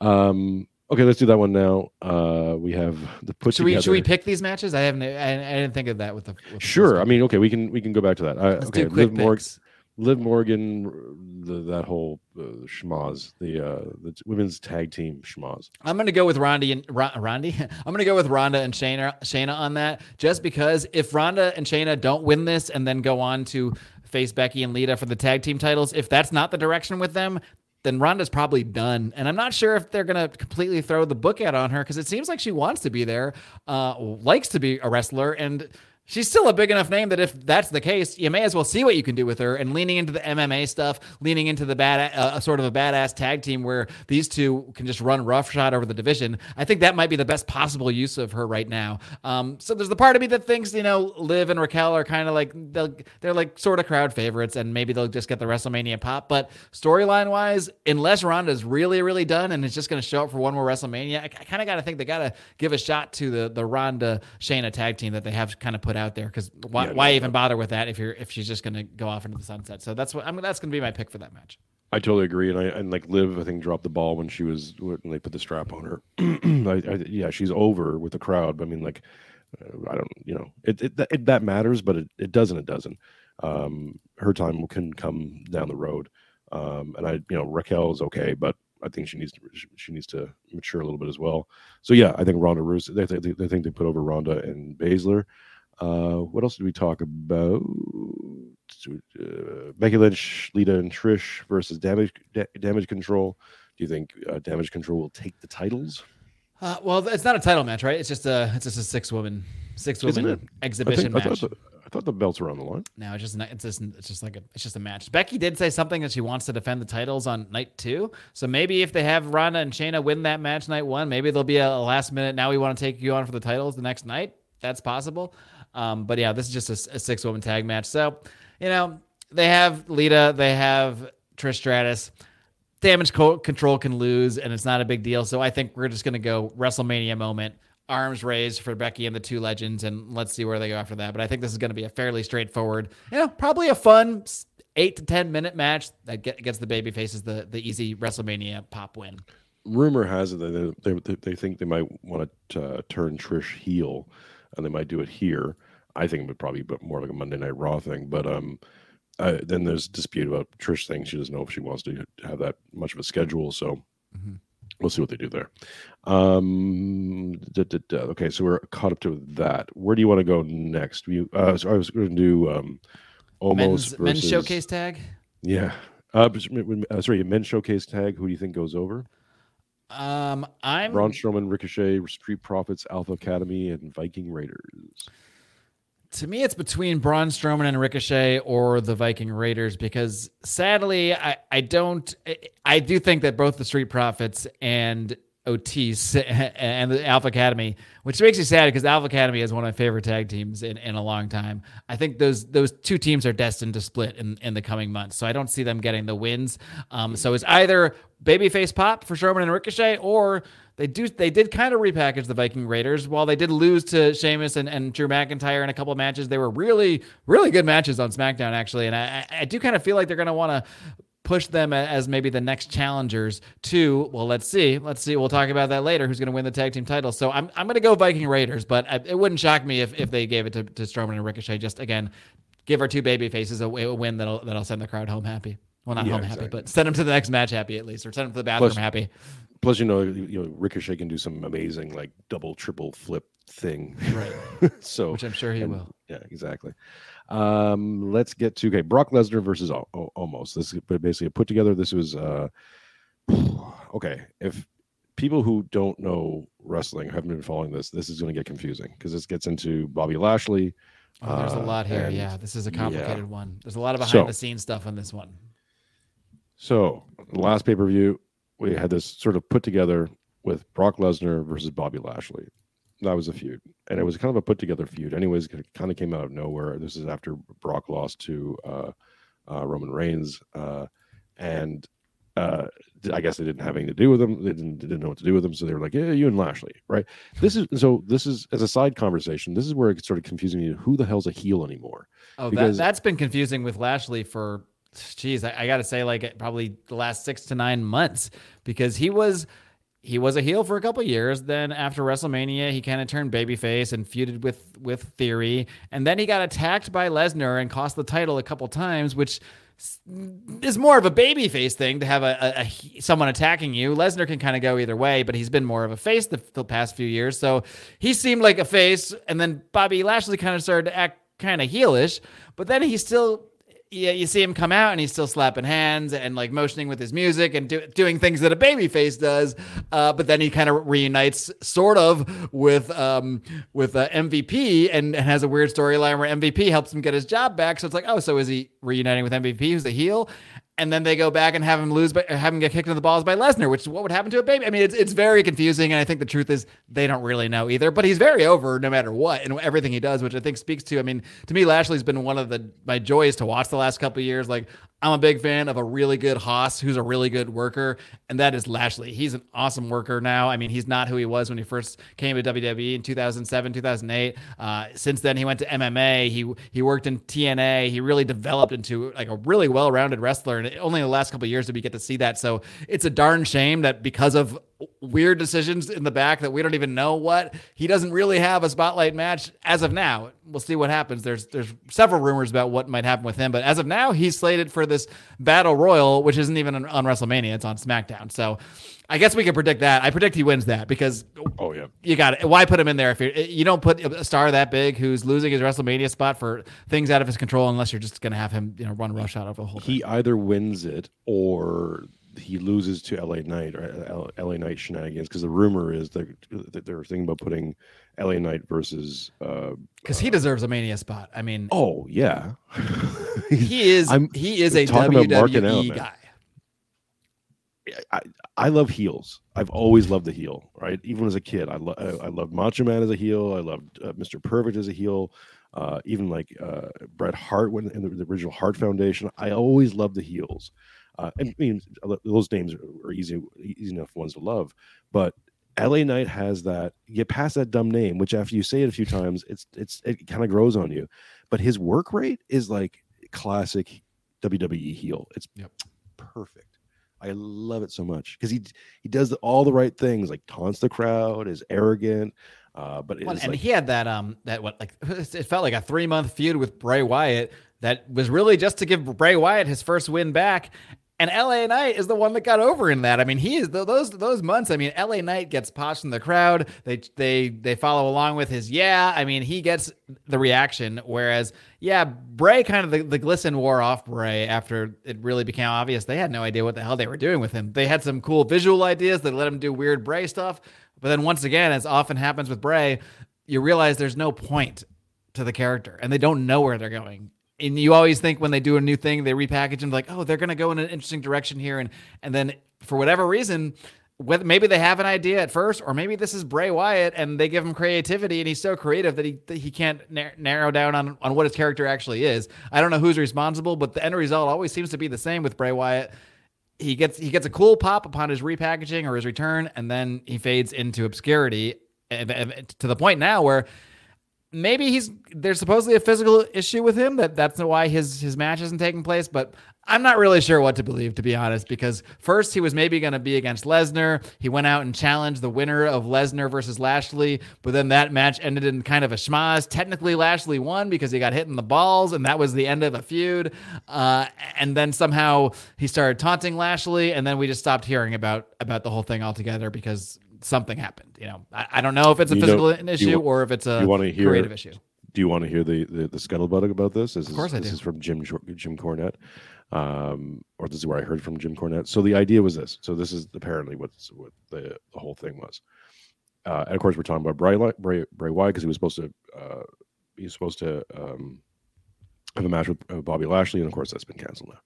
Um, okay, let's do that one now. Uh, we have the put should we should we pick these matches? I haven't. I, I didn't think of that with the. With the Sure. I mean, okay, we can we can go back to that. Uh, okay, Liv, Morgan, picks. Liv Morgan, the, that whole uh, schmoz, the uh, the women's tag team schmoz. I'm gonna go with Rondi and Ron, Rondi. I'm gonna go with Ronda and Shayna Shayna on that, just because if Ronda and Shayna don't win this and then go on to face Becky and Lita for the tag team titles, if that's not the direction with them, then Ronda's probably done. And I'm not sure if they're gonna completely throw the book out on her because it seems like she wants to be there, uh, likes to be a wrestler, and She's still a big enough name that if that's the case, you may as well see what you can do with her. And leaning into the MMA stuff, leaning into the bad, uh, sort of a badass tag team where these two can just run roughshod over the division. I think that might be the best possible use of her right now. Um, so there's the part of me that thinks you know Liv and Raquel are kind of like they're like sort of crowd favorites, and maybe they'll just get the WrestleMania pop. But storyline wise, unless Ronda's really really done and is just going to show up for one more WrestleMania, I, I kind of got to think they got to give a shot to the the Ronda Shayna tag team that they have kind of put out there because why, Yeah, why no. even bother with that if you're if she's just going to go off into the sunset? So that's what I'm that's going to be my pick for that match. I totally agree, and I and like Liv, I think dropped the ball when she was when they put the strap on her. I, I, yeah, she's over with the crowd. But I mean, like, uh, I don't, you know, it, it, that- it that matters, but it, it doesn't. It doesn't. Um, her time can come down the road, um, and I, you know, Raquel is okay, but I think she needs to she, she needs to mature a little bit as well. So yeah, I think Ronda Rousey. They, they, they think they put over Ronda and Baszler. Uh, what else did we talk about? Uh, Becky Lynch, Lita, and Trish versus Damage da- Damage Control. Do you think uh, Damage Control will take the titles? Uh, well, it's not a title match, right? It's just a it's just a six woman six woman exhibition I, think, I, match. thought the, I thought the belts were on the line. No, it's just not- it's just it's just like a it's just a match. Becky did say something that she wants to defend the titles on night two. So maybe if they have Ronda and Shayna win that match night one, maybe there'll be a, a last minute. Now we want to take you on for the titles the next night. That's possible. Um, but yeah, this is just a, a six woman tag match. So you know they have Lita, they have Trish Stratus. Damage co- control can lose, and it's not a big deal. So I think we're just gonna go WrestleMania moment arms raised for Becky and the two legends, and let's see where they go after that. But I think this is going to be a fairly straightforward, you know, probably a fun eight to ten minute match that get, gets the baby faces the the easy WrestleMania pop win. rumor has it that they, they, they think they might want to uh, turn Trish heel, and they might do it here. I think it would probably be more like a Monday Night Raw thing. But um, uh, then there's dispute about Trish thing. She doesn't know if she wants to have that much of a schedule. So mm-hmm. we'll see what they do there. Um, da, da, da. Okay, so we're caught up to that. Where do you want to go next? We, uh, so I was going to do um, Omos men's, versus, men's showcase tag. Yeah. Uh, uh, sorry, men's showcase tag. Who do you think goes over? Um, I'm Braun Strowman, Ricochet, Street Profits, Alpha Academy, and Viking Raiders. To me, it's between Braun Strowman and Ricochet or the Viking Raiders because sadly, I, I don't. I do think that both the Street Profits and Otis and the Alpha Academy, which makes me sad because Alpha Academy is one of my favorite tag teams in, in a long time. I think those those two teams are destined to split in, in the coming months, so I don't see them getting the wins. Um, so it's either babyface pop for Strowman and Ricochet, or they do they did kind of repackage the Viking Raiders. While they did lose to Sheamus and, and Drew McIntyre in a couple of matches, they were really really good matches on SmackDown actually, and I I do kind of feel like they're going to want to push them as maybe the next challengers to well let's see let's see we'll talk about that later who's going to win the tag team title. So i'm, I'm going to go viking raiders but I, it wouldn't shock me if, if they gave it to, to strowman and ricochet. Just again give our two baby faces a, a win that'll that'll send the crowd home happy. Well not yeah, home exactly. happy but send them to the next match happy at least or send them to the bathroom plus, happy. plus you know you know ricochet can do some amazing like double triple flip thing. Right. So which i'm sure he and, will. yeah exactly um, let's get to okay. Brock Lesnar versus o- o- Omos. This is basically a put together. This was uh, okay. If people who don't know wrestling haven't been following this, this is going to get confusing because this gets into Bobby Lashley. Oh, there's uh, a lot here. And, yeah, this is a complicated yeah. one. There's a lot of behind so, the scenes stuff on this one. So, last pay per view, we had this sort of put together with Brock Lesnar versus Bobby Lashley that was a feud, and it was kind of a put together feud. Anyways, it kind of came out of nowhere. This is after Brock lost to uh, uh, Roman Reigns, uh, and uh, I guess they didn't have anything to do with them. They didn't, they didn't know what to do with them, so they were like, "Yeah, you and Lashley, right?" This is so. This is as a side conversation. This is where it started confusing me. Who the hell's a heel anymore? Oh, because, that, that's been confusing with Lashley for, geez, I, I got to say, like probably the last six to nine months because he was he was a heel for a couple years. Then after WrestleMania, he kind of turned babyface and feuded with with Theory, and then he got attacked by Lesnar and cost the title a couple times, which is more of a babyface thing to have a, a, a someone attacking you. Lesnar can kind of go either way, but he's been more of a face the, the past few years. So he seemed like a face, and then Bobby Lashley kind of started to act kind of heelish, but then he still yeah, you see him come out and he's still slapping hands and like motioning with his music and do, doing things that a baby face does. Uh, but then he kind of reunites sort of with um, with uh, MVP and, and, has a weird storyline where MVP helps him get his job back. So it's like, oh, so is he reuniting with MVP, who's the heel? And then they go back and have him lose, but have him get kicked in the balls by Lesnar, which is what would happen to a baby. I mean, it's it's very confusing, and I think the truth is they don't really know either. But he's very over no matter what and everything he does, which I think speaks to. I mean, to me, Lashley's been one of the my joys to watch the last couple years. Like I'm a big fan of a really good Hoss who's a really good worker, and that is Lashley. He's an awesome worker now. I mean, he's not who he was when he first came to WWE in 2007, 2008. Uh, since then, he went to MMA. He he worked in TNA. He really developed into like a really well-rounded wrestler, and only in the last couple years did we get to see that. So it's a darn shame that because of weird decisions in the back that we don't even know what. He doesn't really have a spotlight match as of now. We'll see what happens. There's there's several rumors about what might happen with him, but as of now, he's slated for this battle royal, which isn't even on WrestleMania. It's on SmackDown. So I guess we can predict that. I predict he wins that because oh yeah, you got it. Why put him in there if you you don't put a star that big who's losing his WrestleMania spot for things out of his control unless you're just gonna have him you know run rush out over the whole. He thing. either wins it or he loses to LA Knight or LA Knight shenanigans because the rumor is that, that they're thinking about putting LA Knight versus uh because uh, he deserves a mania spot. I mean, oh yeah, he is. I'm, he is a WWE out, guy. I, I love heels. I've always loved the heel, right? Even as a kid, I love I loved Macho Man as a heel. I loved uh, Mr. Perfect as a heel. Uh, even like uh, Bret Hart when in the, the, original Hart Foundation. I always loved the heels. Uh, I mean, those names are easy, easy enough ones to love, but LA Knight has that. Get past that dumb name, which after you say it a few times, it's it's it kind of grows on you. But his work rate is like classic WWE heel. It's yep. perfect. I love it so much because he he does all the right things, like taunts the crowd, is arrogant. Uh, but well, and like, he had that um that what like it felt like a three month feud with Bray Wyatt that was really just to give Bray Wyatt his first win back. And LA Knight is the one that got over in that. I mean, he is those those months. I mean, LA Knight gets posh in the crowd. They they they follow along with his yeah. I mean, he gets the reaction. Whereas yeah, Bray kind of the, the glisten wore off Bray after it really became obvious they had no idea what the hell they were doing with him. They had some cool visual ideas that let him do weird Bray stuff, but then once again, as often happens with Bray, you realize there's no point to the character, and they don't know where they're going and you always think when they do a new thing, they repackage them like, oh, they're going to go in an interesting direction here, and and then for whatever reason, whether maybe they have an idea at first, or maybe this is Bray Wyatt and they give him creativity, and he's so creative that he that he can't narrow down on on what his character actually is. I don't know who's responsible, but the end result always seems to be the same with Bray Wyatt. He gets he gets a cool pop upon his repackaging or his return, and then he fades into obscurity to the point now where maybe he's there's supposedly a physical issue with him that that's why his his match isn't taking place but i'm not really sure what to believe to be honest because first he was maybe going to be against lesnar. He went out and challenged the winner of lesnar versus lashley but then that match ended in kind of a schmoz. Technically lashley won because he got hit in the balls and that was the end of a feud. Uh, and then somehow he started taunting lashley and then we just stopped hearing about about the whole thing altogether because something happened. You know, I, I don't know if it's a You physical know- issue you- or if it's a you hear- creative issue. do you want to hear the the, the scuttlebutt about this? This Of course is, I this do. is from Jim Jim Cornette, um, or this is where I heard from Jim Cornette. So the idea was this. So this is apparently what's what the, the whole thing was. Uh, and of course, we're talking about Bray Bray, Bray Wyatt because he was supposed to uh, he was supposed to um, have a match with uh, Bobby Lashley, and of course that's been canceled now.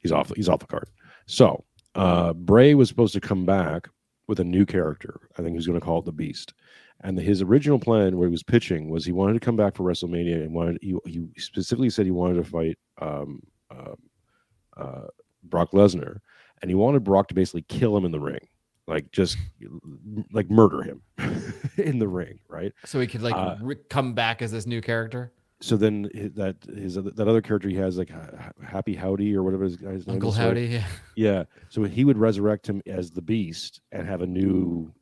He's off. He's off the card. So uh, Bray was supposed to come back with a new character. I think he was going to call it the Beast. And his original plan, where he was pitching, was he wanted to come back for WrestleMania and wanted he, he specifically said he wanted to fight um, uh, uh, Brock Lesnar, and he wanted Brock to basically kill him in the ring, like just like murder him in the ring, right? So he could like Uh, re- come back as this new character, So then that his that other character he has like Happy Howdy or whatever his guy's name Uncle is, right? Howdy. Yeah. Yeah. So he would resurrect him as the Beast and have a new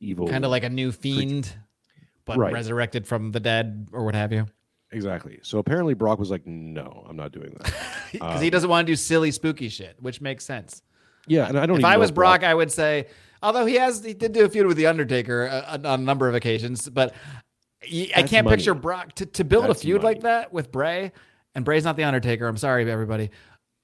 evil. Kind of like a new fiend, but Right. resurrected from the dead or what have you. exactly. So apparently Brock was like, "No, I'm not doing that." Because he doesn't want to do silly, spooky shit, which makes sense. yeah, and I don't. Know. If I was if Brock, I would say, although he has, he did do a feud with the Undertaker uh, on a number of occasions, but I That's can't money. picture Brock to, to build That's a feud like that with Bray. And Bray's not the Undertaker. I'm sorry, everybody.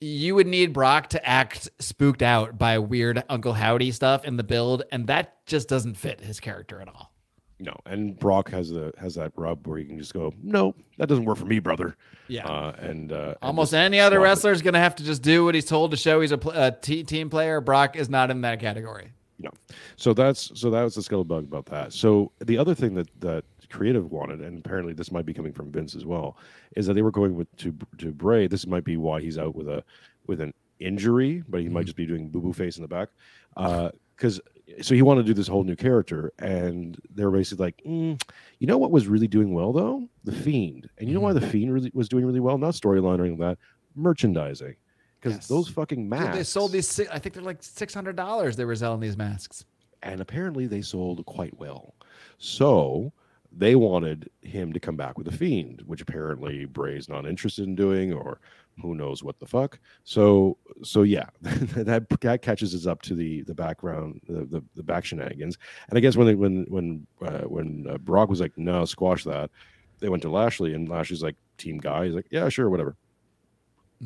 You would need Brock to act spooked out by weird Uncle Howdy stuff in the build, and that just doesn't fit his character at all. no, and Brock has the has that rub where he can just go, "No, that doesn't work for me, brother." Yeah. Uh, and uh, Almost just any other wrestler is going to have to just do what he's told to show he's a, pl- a t- team player. Brock is not in that category. No. So that's so that was the skill bug about that. So the other thing that that creative wanted, and apparently this might be coming from Vince as well, is that they were going with to to Bray. This might be why he's out with a with an injury, but he might just be doing boo boo face in the back. Uh, because so he wanted to do this whole new character, and they were basically like, mm, you know what was really doing well though, the Fiend, and you know why the Fiend really was doing really well, not storyline or anything like that, merchandising. Because Yes. those fucking masks, They sold these. I think they're like six hundred dollars. They were selling these masks. and apparently they sold quite well. So they wanted him to come back with a fiend, which apparently Bray's not interested in doing, or who knows what the fuck. So so yeah, that that catches us up to the the background, the the, the back shenanigans. And I guess when they, when when uh, when uh, Brock was like, no, squash that, they went to Lashley, and Lashley's like, team guy, he's like, yeah, sure, whatever,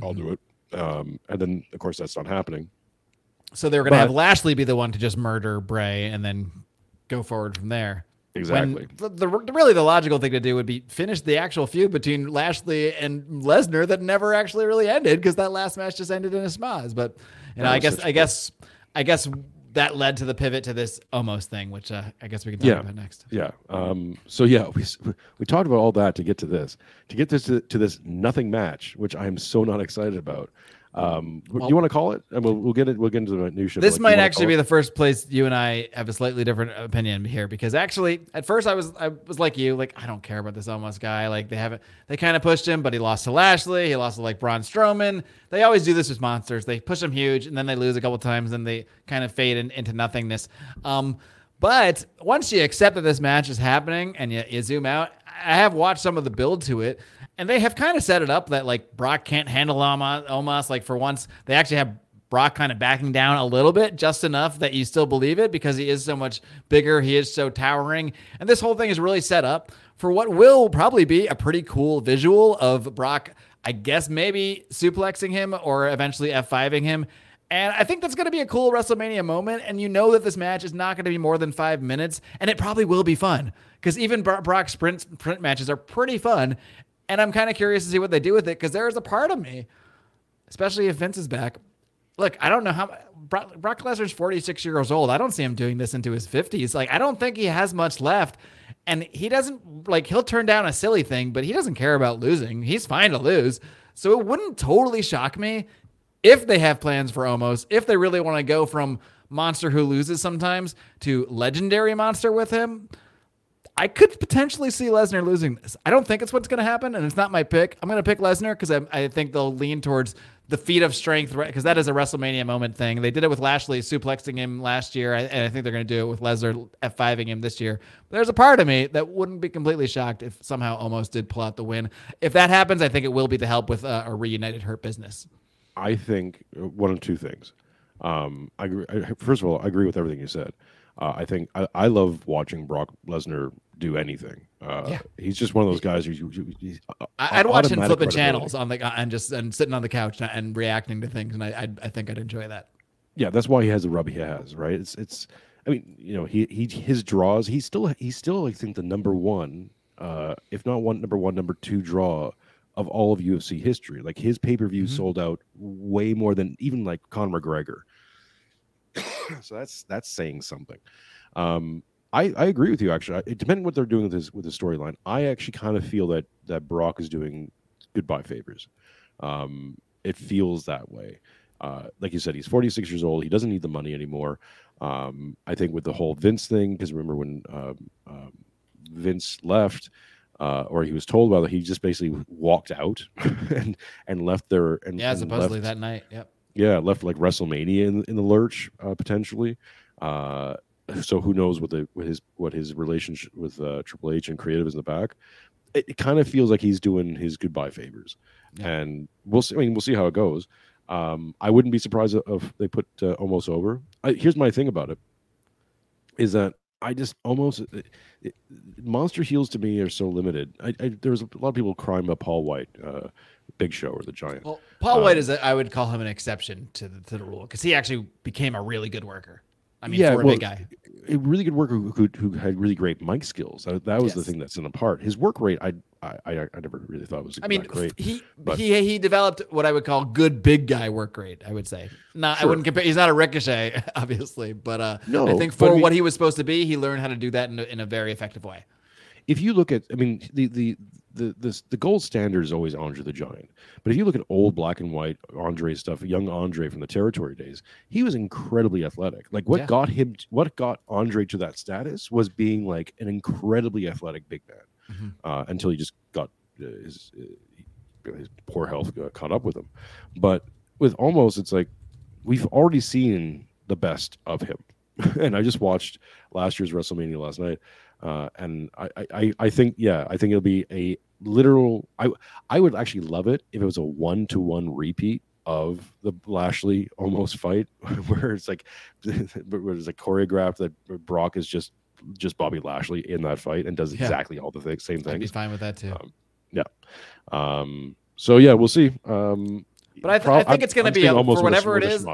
I'll do it. Um, and then of course that's not happening. So they were going to have Lashley be the one to just murder Bray and then go forward from there. Exactly. The, the really the logical thing to do would be finish the actual feud between Lashley and Lesnar that never actually really ended because that last match just ended in a schmoz. But you know, That I guess I guess I guess that led to the pivot to this Omos thing, which uh, I guess we can talk Yeah. about next. Yeah. Um, so yeah, we we talked about all that to get to this, to get this to, to this nothing match, which I'm so not excited about. Um, well, you want to call it? And we'll, we'll get it. We'll get into the new show. This like, might actually be the first place you and I have a slightly different opinion here because actually, at first I was I was like you, like I don't care about this Omos guy. Like they haven't they kind of pushed him, but he lost to Lashley. He lost to like Braun Strowman. They always do this with monsters. They push him huge and then they lose a couple times and they kind of fade in, into nothingness. Um, but once you accept that this match is happening and you, you zoom out, I have watched some of the build to it and they have kind of set it up that like Brock can't handle Omos. Like for once, they actually have Brock kind of backing down a little bit, just enough that you still believe it because he is so much bigger. He is so towering. And this whole thing is really set up for what will probably be a pretty cool visual of Brock, I guess maybe suplexing him or eventually F5ing him. And I think that's going to be a cool WrestleMania moment. And you know that this match is not going to be more than five minutes, and it probably will be fun because even Brock's sprint, sprint matches are pretty fun. And I'm kind of curious to see what they do with it because there is a part of me, especially if Vince is back. Look, I don't know how Brock, Brock Lesnar's 46 years old. I don't see him doing this into his 50s. Like, I don't think he has much left. And he doesn't, like, he'll turn down a silly thing, but he doesn't care about losing. He's fine to lose. So it wouldn't totally shock me if they have plans for Omos, if they really want to go from monster who loses sometimes to legendary monster with him. I could potentially see Lesnar losing this. I don't think it's what's going to happen, and it's not my pick. I'm going to pick Lesnar because I, I, think they'll lean towards the feat of strength because that is a WrestleMania moment thing. They did it with Lashley suplexing him last year, and I think they're going to do it with Lesnar F5ing him this year. But there's a part of me that wouldn't be completely shocked if somehow Omos did pull out the win. If that happens, I think it will be to help with uh, a reunited Hurt business. I think one of two things. Um, I, I, first of all, I agree with everything you said. Uh, I think I, I, love watching Brock Lesnar do anything. Uh, yeah. He's just one of those guys who's. who's I'd watch him flipping channels on the and just and sitting on the couch and reacting to things, and I I, I think I'd enjoy that. Yeah, that's why he has the rub he has, right? It's it's. I mean, you know, he he his draws. He's still he's still I think the number one, uh, if not one number one, number two draw of all of UFC history. Like his pay per view mm-hmm. sold out way more than even like Conor McGregor. so that's that's saying something. Um, I, I agree with you actually. It depending what they're doing with his with the storyline. I actually kind of feel that that Brock is doing goodbye favors. Um, it feels that way. Uh, like you said, he's 46 years old. He doesn't need the money anymore. Um, I think with the whole Vince thing, because remember when um, um, Vince left, uh, or he was told about it, he just basically walked out and and left there. And yeah, and supposedly left, that night. Yep. Yeah, left like WrestleMania in, in the lurch uh, potentially. Uh, so who knows what the what his what his relationship with uh, Triple H and creative is in the back. It, it kind of feels like he's doing his goodbye favors, yeah. and we'll see. I mean, we'll see how it goes. Um, I wouldn't be surprised if they put uh, Omos over. I, here's my thing about it: is that I just almost it, it, monster heels to me are so limited. I, I, there's a lot of people crying about Paul White, uh, Big Show, or the Giant. Well, Paul um, White is a, I would call him an exception to the, to the rule because he actually became a really good worker. I mean, yeah, for a well, big guy. A really good worker who, who, who had really great mic skills. That, that was yes. the thing that's in the part. His work rate, I, I, I, I never really thought was. I mean, great. He but. he he developed what I would call good big guy work rate. I would say. Not, sure. I wouldn't compare. He's not a ricochet, obviously, but uh, no, I think for I mean, what he was supposed to be, he learned how to do that in a, in a very effective way. If you look at, I mean, the the the the, the gold standard is always Andre the Giant. But if you look at old black and white Andre stuff, young Andre from the territory days, he was incredibly athletic. Like what yeah. got him, what got Andre to that status was being like an incredibly athletic big man. Mm-hmm. Uh, until he just got uh, his, uh, his poor health caught up with him. But with Omos, it's like we've already seen the best of him. and I just watched last year's WrestleMania last night. Uh, and I, I, I think, yeah, I think it'll be a literal. I, I would actually love it if it was a one to one repeat of the Lashley Omos fight, where it's like, where it's like choreographed that Brock is just just Bobby Lashley in that fight and does yeah. exactly all the things, same things. I'd be fine with that too. Um, yeah. Um, so yeah, we'll see. Um, but I, th- I think it's going to be a, for whatever it is.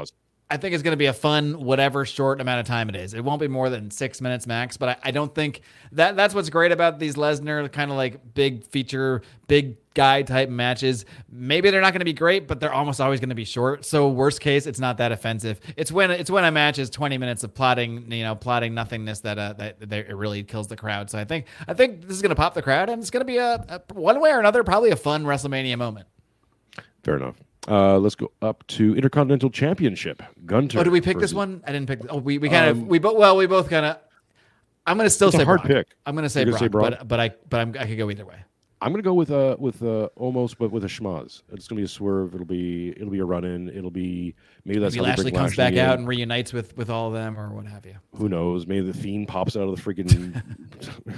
I think it's going to be a fun, whatever short amount of time it is. It won't be more than six minutes max. But I, I don't think that that's what's great about these Lesnar kind of like big feature, big guy type matches. Maybe they're not going to be great, but they're almost always going to be short. So worst case, it's not that offensive. It's when it's when a match is 20 minutes of plotting, you know, plotting nothingness that uh, that, that it really kills the crowd. So I think I think this is going to pop the crowd, and it's going to be a, a one way or another probably a fun WrestleMania moment. Fair enough. Uh, let's go up to Intercontinental Championship. Gunther. Oh, did we pick versus- this one? I didn't pick. Oh, we, we kind of Um, we both well we both kind of. I'm gonna still say hard Brock. pick. I'm gonna say Brock, gonna say Brock? but but I but I'm, I could go either way. I'm gonna go with uh with uh Omos but with a schmoz. It's gonna be a swerve. It'll be it'll be a run in. It'll be maybe that's Maybe how Lashley comes Lashley back out and reunites with with all of them or what have you. Who knows? Maybe the fiend pops out of the freaking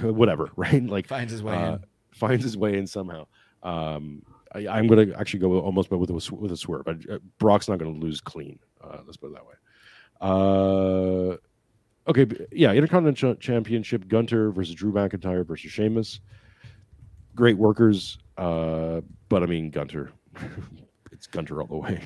whatever, right? Like Finds his way uh, in. finds his way in somehow. Um, I, I'm gonna actually go Omos but with a, with a swerve. Uh, Brock's not gonna lose clean. Uh, let's put it that way. Uh, okay, yeah, Intercontinental Championship: Gunther versus Drew McIntyre versus Sheamus. Great workers, uh, but I mean Gunther. it's Gunther all the way.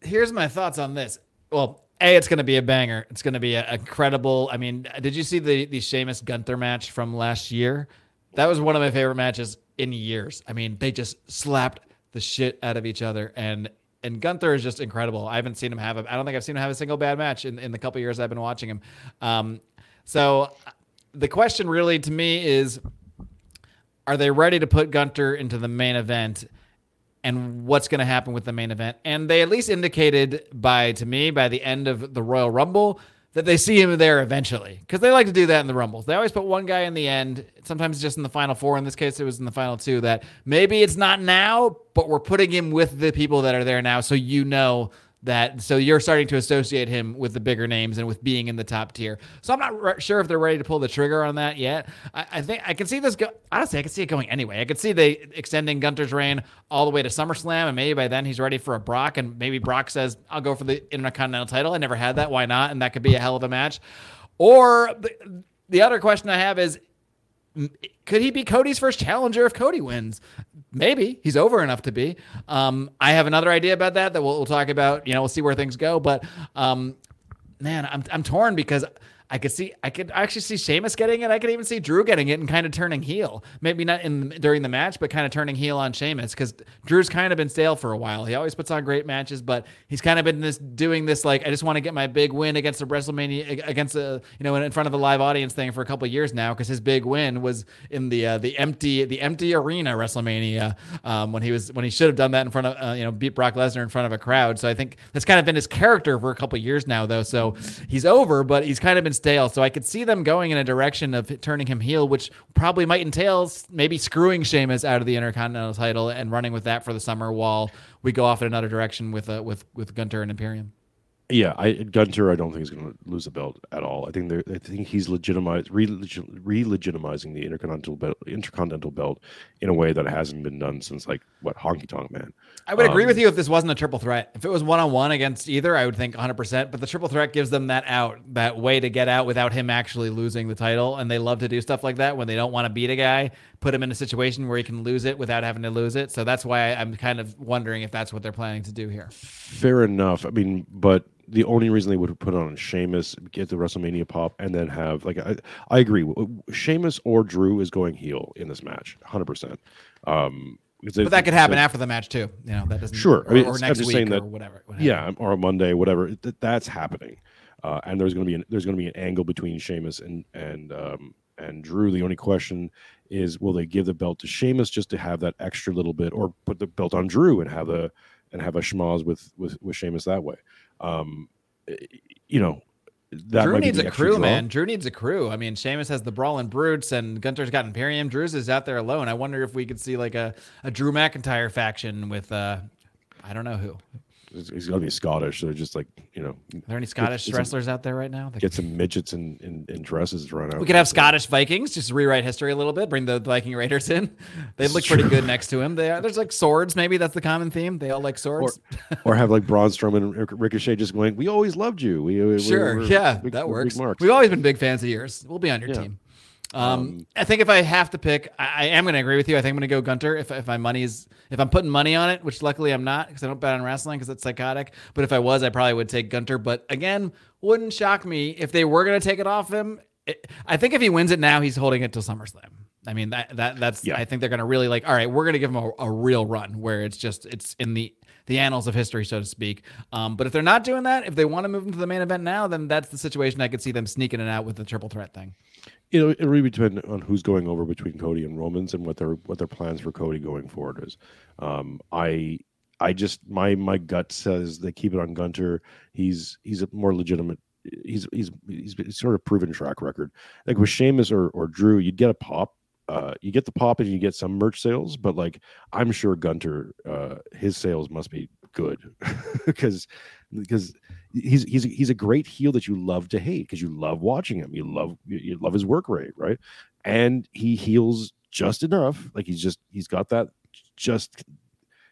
Here's my thoughts on this. Well, a it's gonna be a banger. It's gonna be a, a credible. I mean, did you see the the Sheamus Gunther match from last year? That was one of my favorite matches in years. I mean, they just slapped the shit out of each other and. And Gunther is just incredible. I haven't seen him have a. I don't think I've seen him have a single bad match in, in the couple years I've been watching him. Um, so, the question really to me is: Are they ready to put Gunther into the main event? and what's going to happen with the main event. And they at least indicated by to me by the end of the Royal Rumble that they see him there eventually because they like to do that in the Rumbles. They always put one guy in the end. Sometimes just in the final four. In this case, it was in the final two. That maybe it's not now, but we're putting him with the people that are there now, so you know that so you're starting to associate him with the bigger names and with being in the top tier. So I'm not re- sure if they're ready to pull the trigger on that yet. I, I think I can see this go. Honestly, I can see it going anyway. I could see they extending Gunther's reign all the way to SummerSlam, and maybe by then he's ready for a Brock, and maybe Brock says, "I'll go for the Intercontinental title." I never had that. Why not? And that could be a hell of a match. Or the, the other question I have is could he be Cody's first challenger if Cody wins? Maybe he's over enough to be. Um, I have another idea about that that we'll, we'll talk about. You know, we'll see where things go. But um, man, I'm I'm torn because I could see I could actually see Sheamus getting it. I could even see Drew getting it and kind of turning heel. Maybe not in during the match, but kind of turning heel on Sheamus because Drew's kind of been stale for a while. He always puts on great matches, but he's kind of been this doing this like I just want to get my big win against a WrestleMania against a you know in front of a live audience thing for a couple years now because his big win was in the uh, the empty the empty arena WrestleMania um, when he was when he should have done that in front of uh, you know beat Brock Lesnar in front of a crowd. So I think that's kind of been his character for a couple years now though. So he's over, but he's kind of been stale. So I could see them going in a direction of turning him heel, which probably might entail maybe screwing Sheamus out of the Intercontinental title and running with that for the summer while we go off in another direction with uh, with with Gunther and Imperium. Yeah, I Gunther. I don't think he's going to lose the belt at all. I think they're. I think he's legitimized, re legitimizing the intercontinental belt, intercontinental belt in a way that hasn't been done since like what Honky Tonk Man. I would agree Um, with you if this wasn't a triple threat. If it was one on one against either, I would think 100%. But the triple threat gives them that out, that way to get out without him actually losing the title. And they love to do stuff like that when they don't want to beat a guy, put him in a situation where he can lose it without having to lose it. So that's why I'm kind of wondering if that's what they're planning to do here. Fair enough. I mean, but the only reason they would put on Sheamus, get the WrestleMania pop, and then have like I, I agree. Sheamus or Drew is going heel in this match, hundred percent. Um, But that could happen after the match too. You know, that doesn't Sure. Or, I mean, or next just week saying or that- whatever. whatever. yeah, or a Monday, whatever. Th- that's happening, uh, and there's going to be an, there's going to be an angle between Sheamus and and um, and Drew. The only question is, will they give the belt to Sheamus just to have that extra little bit, or put the belt on Drew and have a and have a schmoz with with with Sheamus that way? Um, you know, that Drew might be needs a crew, draw. man. Drew needs a crew. I mean, Sheamus has the Brawling Brutes, and Gunther's got Imperium. Drew's is out there alone. I wonder if we could see like a, a Drew McIntyre faction with uh, I don't know who. He's, got to be Scottish, so just like you know, Are there any Scottish a- wrestlers out there right now? that- get some midgets in in, in dresses to run out. we could have Scottish Vikings, just rewrite history a little bit, bring the Viking Raiders in. They look pretty good next to him. They are, there's like swords, maybe that's the common theme. They all like swords. or have like Braun Strowman and Ricochet just going, "We always loved you. We, we Sure, we're- yeah, that we're big works. marks." We've always been big fans of yours. We'll be on your Yeah. team. Um, I think if I have to pick, I, I am going to agree with you. I think I'm going to go Gunther. If, if my money's, if I'm putting money on it, which luckily I'm not because I don't bet on wrestling because it's psychotic. But if I was, I probably would take Gunther. But again, wouldn't shock me if they were going to take it off him. It, I think if he wins it now, he's holding it till SummerSlam. I mean that that that's. Yeah. I think they're going to really like. All right, we're going to give him a, a real run where it's just it's in the the annals of history, so to speak. Um, but if they're not doing that, if they want to move him to the main event now, then that's the situation I could see them sneaking it out with the triple threat thing. It'll, it'll really depend on who's going over between Cody and Romans and what their what their plans for Cody going forward is. Um, I I just my my gut says they keep it on Gunther. He's he's a more legitimate. He's he's he's, he's sort of proven track record. Like with Sheamus or or Drew, you'd get a pop. Uh, you get the pop and you get some merch sales, but like I'm sure Gunther, uh, his sales must be good because because he's he's he's a great heel that you love to hate because you love watching him. You love you love his work rate, right? And he heals just enough. Like he's just he's got that just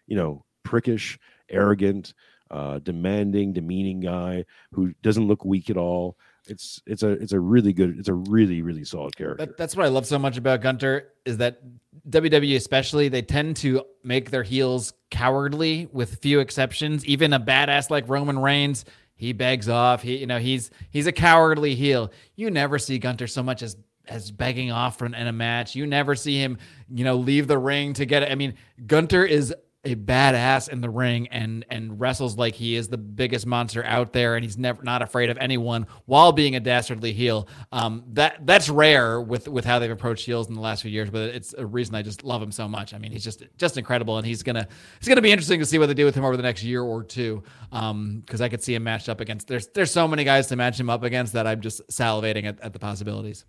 you know prickish, arrogant, uh, demanding, demeaning guy who doesn't look weak at all. It's it's a it's a really good it's a really really solid character. That, that's what I love so much about Gunther is that WWE especially they tend to make their heels cowardly with few exceptions. Even a badass like Roman Reigns, he begs off. He you know he's he's a cowardly heel. You never see Gunther so much as as begging off from in a match. You never see him, you know, leave the ring to get it. I mean, Gunther is a badass in the ring and and wrestles like he is the biggest monster out there and he's never not afraid of anyone while being a dastardly heel. Um that that's rare with with how they've approached heels in the last few years but it's a reason i just love him so much. I mean he's just just incredible and he's gonna it's gonna be interesting to see what they do with him over the next year or two um because i could see him matched up against there's there's so many guys to match him up against that i'm just salivating at, at the possibilities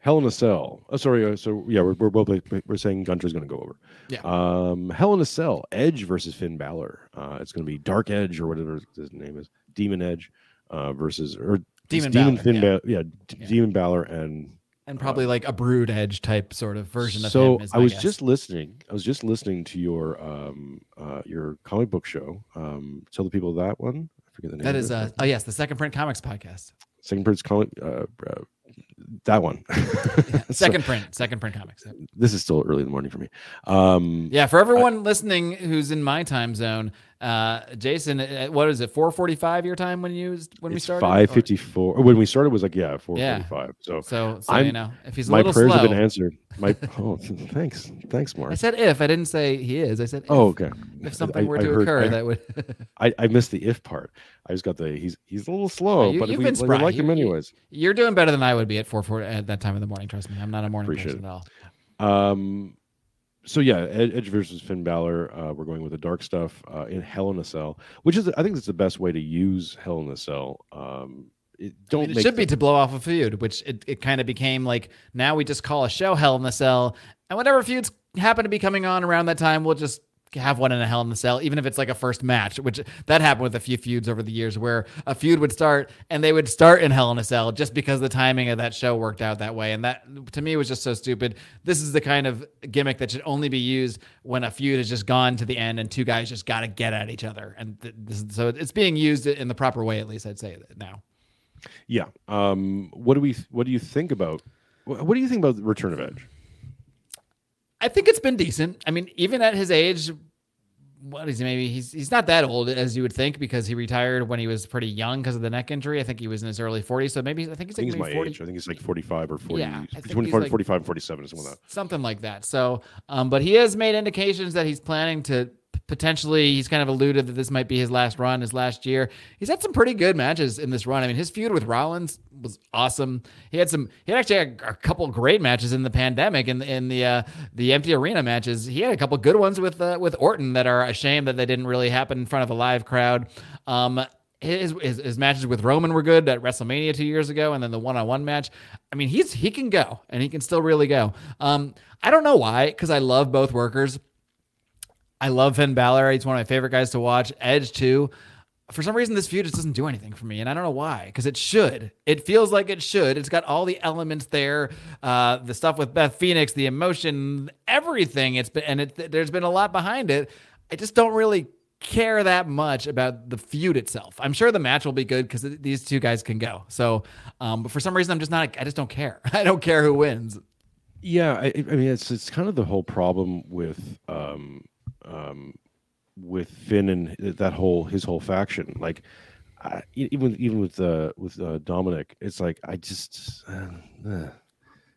Hell in a Cell. Oh, sorry. Uh, so yeah, we're, we're both we're saying Gunther's going to go over. Yeah. Um, Hell in a Cell. Edge versus Finn Balor. Uh, it's going to be Dark Edge or whatever his name is. Demon Edge uh, versus or Demon Demon Balor, Finn yeah. Balor. Yeah, Yeah. Demon Balor and and probably like a brood edge type sort of version of so him is I was guess. just listening. I was just listening to your um uh your comic book show. Um, tell the people that one. I forget the name. that of is uh oh yes the second print comics podcast Second Print comic. Uh, uh, that one. So, second print second print comics this is still early in the morning for me. Um, Yeah, for everyone listening who's in my time zone, uh, Jason, uh, what is it? Four forty-five your time when you when we started. five Or- fifty four. When we started was like yeah four forty five. So So, so you know, if he's a my little prayers slow, have been answered. My oh thanks thanks Marc. I said if I didn't say he is. I said if, oh okay. if something I- were to heard- occur, I- that would. I, I missed the if part. I just got the he's he's a little slow, you- but if you've we, been we like him anyways. You're doing better than I would be at four four at that time of the morning. Trust me, I'm not a morning Appreciate person it. at all. Um, so yeah, Ed- Edge versus Finn Balor. Uh, we're going with the dark stuff uh, in Hell in a Cell, which is I think it's the best way to use Hell in a Cell. Um, it, don't mean, it should be to blow off a feud, which it, it kind of became like now we just call a show Hell in a Cell, and whatever feuds happen to be coming on around that time, we'll just have one in a Hell in the Cell, even if it's like a first match, which that happened with a few feuds over the years where a feud would start and they would start in Hell in a Cell just because the timing of that show worked out that way. And that to me was just so stupid. This is the kind of gimmick that should only be used when a feud has just gone to the end and two guys just got to get at each other. And th- this, so it's being used in the proper way, at least I'd say now. yeah. Um, what do we? What do you think about? What do you think about Return of Edge? I think it's been decent. I mean, even at his age, what is he? Maybe he's he's not that old as you would think because he retired when he was pretty young because of the neck injury. I think he was in his early 40s. So maybe I think he's I like think he's my 40, age. I think he's like forty-five or forty. Yeah, between 40, like- 45 and forty-seven or something like that. something like that. So, um, but he has made indications that he's planning to potentially. He's kind of alluded that this might be his last run, his last year. He's had some pretty good matches in this run. I mean, his feud with Rollins was awesome. He had some. He actually had a couple great matches in the pandemic and in, the uh, the empty arena matches. He had a couple good ones with uh, with Orton that are a shame that they didn't really happen in front of a live crowd. Um, his, his his matches with Roman were good at WrestleMania two years ago, and then the one on one match. I mean, he's he can go, and he can still really go. Um, I don't know why, because I love both workers. I love Finn Balor. He's one of my favorite guys to watch. Edge too. For some reason, this feud just doesn't do anything for me, and I don't know why. Because it should. It feels like it should. It's got all the elements there. Uh, the stuff with Beth Phoenix, the emotion, everything. It's been and it, there's been a lot behind it. I just don't really care that much about the feud itself. I'm sure the match will be good because these two guys can go. So, um, but for some reason, I'm just not. I just don't care. I don't care who wins. Yeah, I, I mean it's it's kind of the whole problem with um um with Finn and that whole his whole faction. Like I, even even with uh with uh, Dominic, it's like I just uh, uh,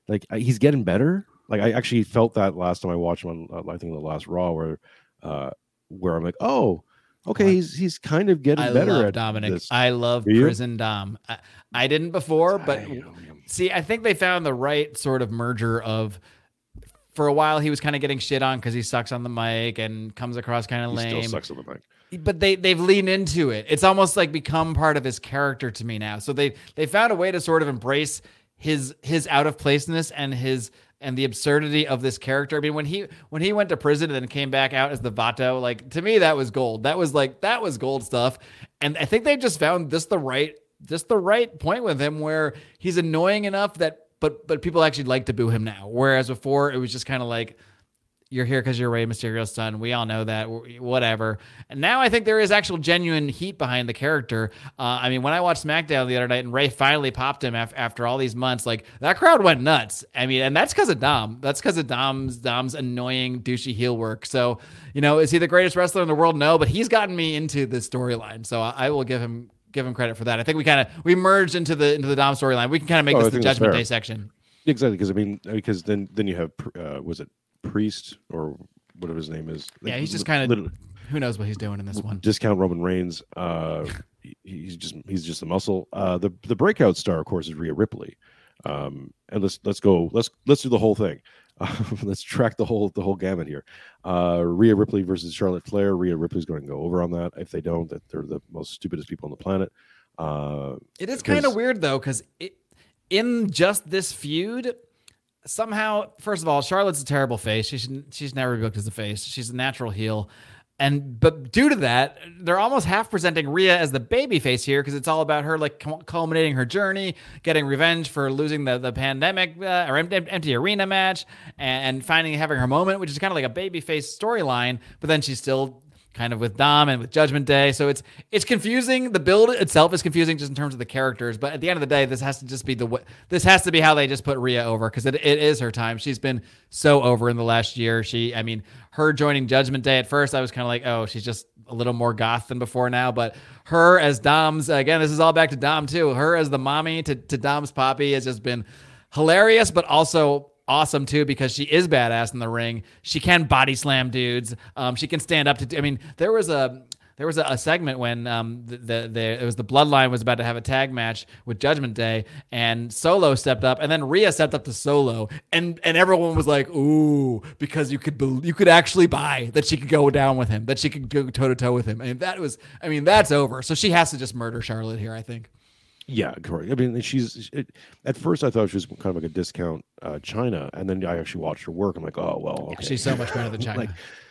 like I, he's getting better. Like I actually felt that last time I watched him on uh, I think the last Raw where uh where I'm like oh okay he's he's kind of getting I better love at Dominic. this. I love Prison Dom. I, I didn't before, but see, I think they found the right sort of merger of for a while he was kind of getting shit on because he sucks on the mic and comes across kind of lame. still sucks on the mic. But they they've leaned into it. It's almost like become part of his character to me now. So they they found a way to sort of embrace his his out of placeness and his and the absurdity of this character. I mean, when he when he went to prison and then came back out as the Vato, like to me that was gold. That was like that was gold stuff. And I think they just found this the right just the right point with him where he's annoying enough that but but people actually like to boo him now. Whereas before it was just kind of like you're here because you're Rey Mysterio's son. We all know that. Whatever. And now I think there is actual genuine heat behind the character. Uh, I mean, when I watched SmackDown the other night and Rey finally popped him af- after all these months, like that crowd went nuts. I mean, and that's because of Dom. That's because of Dom's Dom's annoying douchey heel work. So, you know, is he the greatest wrestler in the world? No, but he's gotten me into the storyline. So I, I will give him give him credit for that. I think we kind of we merged into the into the Dom storyline. We can kind of make Oh, this the Judgment. Day section. Exactly, because I mean, because then then you have uh, was it Priest or whatever his name is? Yeah, he's just kind of who knows what he's doing in this one. discount Roman Reigns. Uh, he's just he's just a muscle. Uh, the the breakout star, of course, is Rhea Ripley. Um, and let's let's go let's let's do the whole thing. Let's track the whole the whole gamut here. Uh, Rhea Ripley versus Charlotte Flair. Rhea Ripley's going to go over on that. If they don't, that they're the most stupidest people on the planet. Uh, It is kind of weird though, because in just this feud, somehow, first of all, Charlotte's a terrible face. She should, she's never booked as a face. She's a natural heel. And but due to that, they're almost half presenting Rhea as the baby face here because it's all about her like culminating her journey, getting revenge for losing the the pandemic uh, or empty, arena match, and, and finding having her moment, which is kind of like a baby face storyline. But then she's still kind of with Dom and with Judgment Day. So it's it's confusing. The build itself is confusing just in terms of the characters. But at the end of the day, this has to just be the this has to be how they just put Rhea over because it, it is her time. She's been so over in the last year. She, I mean, her joining Judgment Day at first, I was kind of like, oh, she's just a little more goth than before now. But her as Dom's again, this is all back to Dom too. Her as the mommy to to Dom's Poppy has just been hilarious, but also awesome too because she is badass in the ring. She can body slam dudes. Um, she can stand up to. I mean, there was a there was a, a segment when um the, the the it was the Bloodline was about to have a tag match with Judgment Day, and Solo stepped up, and then Rhea stepped up to Solo, and and everyone was like, ooh, because you could bel you could actually buy that she could go down with him, that she could go toe to toe with him, and that was, I mean, that's over. So she has to just murder Charlotte here, I think. Yeah, correct. I mean, she's it, at first I thought she was kind of like a discount uh, Chyna, and then I actually watched her work. I'm like, oh well, okay. She's so much better than Chyna. like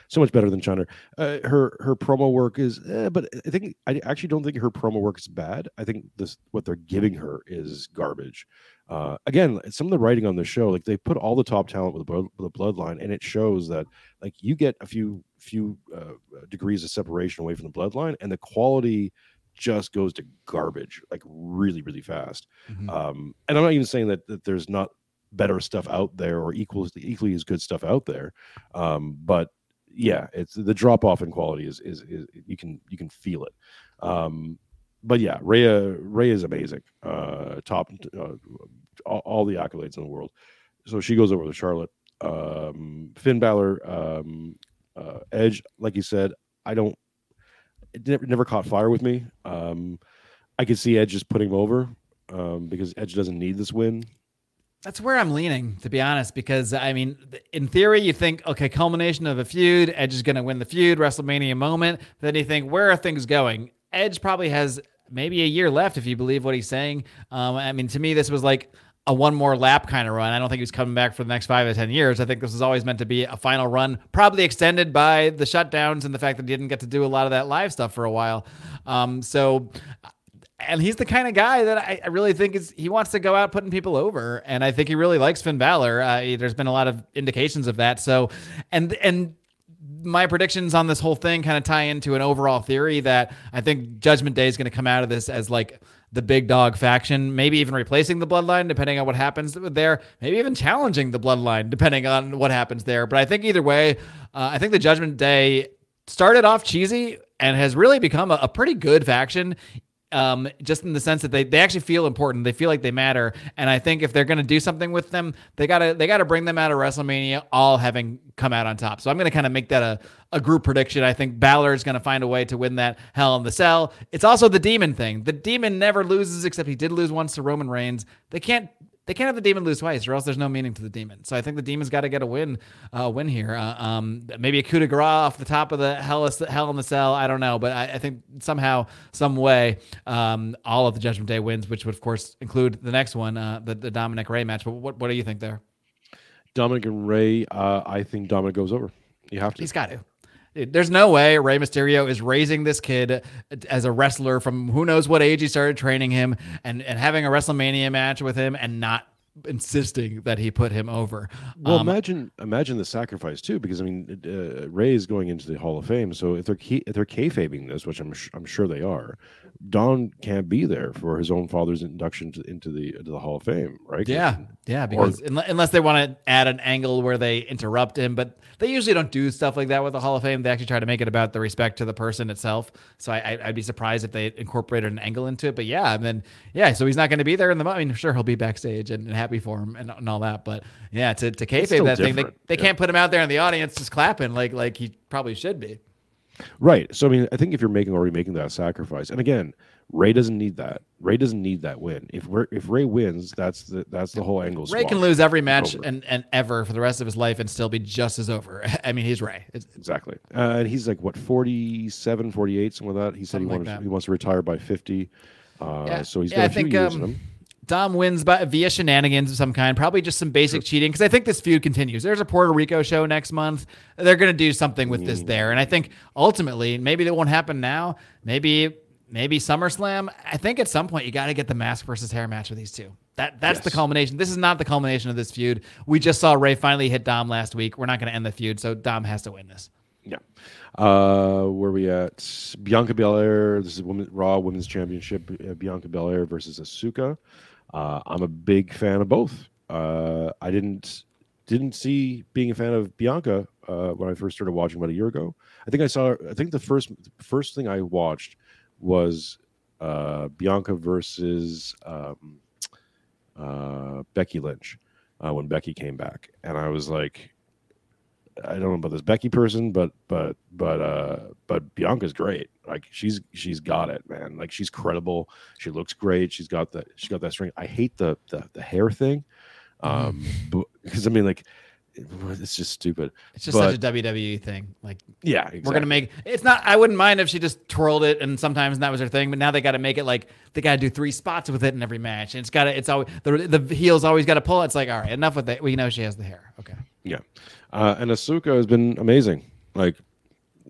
so much better than Chyna. Uh, her her promo work is, eh, but I think I actually don't think her promo work is bad. I think this what they're giving her is garbage. Uh, again, some of the writing on the show, like they put all the top talent with the, with the bloodline, and it shows that like you get a few few uh, degrees of separation away from the bloodline, and the quality just goes to garbage like really really fast. Mhm. Um, and I'm not even saying that, that there's not better stuff out there or equals equally as good stuff out there. Um, but yeah, it's the drop off in quality is, is is you can you can feel it. Um, but yeah, Rhea Rhea is amazing. Uh, top uh, all, all the accolades in the world. So she goes over to Charlotte. Um, Finn Balor, um, uh, Edge, like you said, I don't. It never, caught fire with me. Um, I could see Edge just putting him over um, because Edge doesn't need this win. That's where I'm leaning, to be honest, because I mean, in theory, you think, okay, culmination of a feud, Edge is going to win the feud, WrestleMania moment. Then you think, where are things going? Edge probably has maybe a year left, if you believe what he's saying. Um, I mean, to me, this was like a one more lap kind of run. I don't think he's coming back for the next five to 10 years. I think this was always meant to be a final run, probably extended by the shutdowns and the fact that he didn't get to do a lot of that live stuff for a while. Um, so, and he's the kind of guy that I, I really think is he wants to go out putting people over, and I think he really likes Finn Balor. Uh, there's been a lot of indications of that. So, and and my predictions on this whole thing kind of tie into an overall theory that I think Judgment Day is going to come out of this as like the big dog faction, maybe even replacing the Bloodline depending on what happens there, maybe even challenging the Bloodline depending on what happens there. But I think either way, uh, I think the Judgment Day started off cheesy and has really become a, a pretty good faction um, just in the sense that they, they actually feel important. They feel like they matter. And I think if they're going to do something with them, they gotta they gotta bring them out of WrestleMania all having come out on top. So I'm going to kind of make that a, a group prediction. I think Balor is going to find a way to win that Hell in the Cell. It's also the Demon thing. The Demon never loses, except he did lose once to Roman Reigns. They can't they can't have the demon lose twice, or else there's no meaning to the demon. So I think the demon's got to get a win, uh, win here. Uh, um, maybe a coup de grace off the top of the hell, hell in the cell. I don't know, but I, I think somehow, some way, um, all of the Judgment Day wins, which would of course include the next one, uh, the, the Dominic Rey match. But what what do you think there? Dominic and Rey, uh, I think Dominic goes over. You have to. He's got to. There's no way Rey Mysterio is raising this kid as a wrestler from who knows what age he started training him and, and having a WrestleMania match with him and not insisting that he put him over. Well, um, imagine imagine the sacrifice too, because I mean, uh, Rey is going into the Hall of Fame, so if they're key, if they're kayfabing this, which I'm I'm sure they are, Dom can't be there for his own father's induction to, into the into the Hall of Fame, right? Yeah, yeah. Because or, unless they want to add an angle where they interrupt him, but they usually don't do stuff like that with the Hall of Fame. They actually try to make it about the respect to the person itself. So I, would be surprised if they incorporated an angle into it. But yeah, I mean, yeah, so he's not going to be there in the. I mean, sure he'll be backstage and, and happy for him and, and, all that, but yeah, to to kayfabe that thing, they, they yeah. can't put him out there in the audience just clapping like like he probably should be. Right. So I mean, I think if you're making already making that sacrifice, and again, Rey doesn't need that. Rey doesn't need that win. If Rey, if Rey wins, that's the that's the whole angle. Rey can lose every match and, and ever for the rest of his life and still be just as over. I mean, he's Rey. It's, exactly. Uh, and he's like what 47, 48, something like that. He said he wants like he wants to retire by 50. Uh, yeah. so he's got yeah, a few think, years um, in him. Dom wins by via shenanigans of some kind, probably just some basic sure. cheating. Because I think this feud continues. There's a Puerto Rico show next month. They're going to do something with mm. this there, and I think ultimately, maybe that won't happen now. Maybe maybe SummerSlam. I think at some point you got to get the mask versus hair match with these two. That that's yes. the culmination. This is not the culmination of this feud. We just saw Rey finally hit Dom last week. We're not going to end the feud, so Dom has to win this. Yeah. Uh, where we at? Bianca Belair. This is women, Raw Women's Championship. Uh, Bianca Belair versus Asuka. Uh, I'm a big fan of both. Uh, I didn't didn't see being a fan of Bianca uh, when I first started watching about a year ago. I think I saw. I think the first first thing I watched was uh, Bianca versus um, uh, Becky Lynch uh, when Becky came back, and I was like, I don't know about this Becky person, but but but uh but Bianca's great. Like she's she's got it, man. Like she's credible. She looks great. She's got that. she's got that string. I hate the the, the hair thing, um, because I mean like it's just stupid. It's just but, such a WWE thing. Like, yeah, exactly. we're gonna make it's not. I wouldn't mind if she just twirled it, and sometimes that was her thing. But now they got to make it like they got to do three spots with it in every match, and it's got to. It's always the the heels always got to pull. It. It's like, all right, enough with that. We know she has the hair. Okay. Yeah, uh, and Asuka has been amazing. Like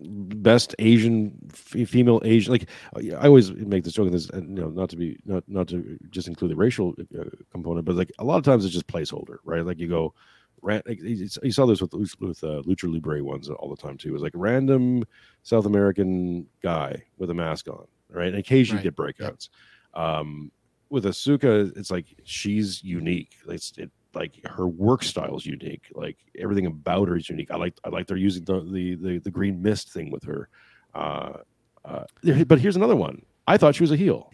best Asian female Asian. Like I always make this joke, and this, you know, not to be not not to just include the racial uh, component, but like a lot of times it's just placeholder, right? Like you go ran, you saw this with with uh, Lucha Libre ones all the time too. It was like random South American guy with a mask on, right? And occasionally right. get breakouts. Um, with Asuka, it's like she's unique. It's it, like her work style is unique. Like everything about her is unique. I like I like they're using the the the, the green mist thing with her. Uh, uh, but here's another one. I thought she was a heel,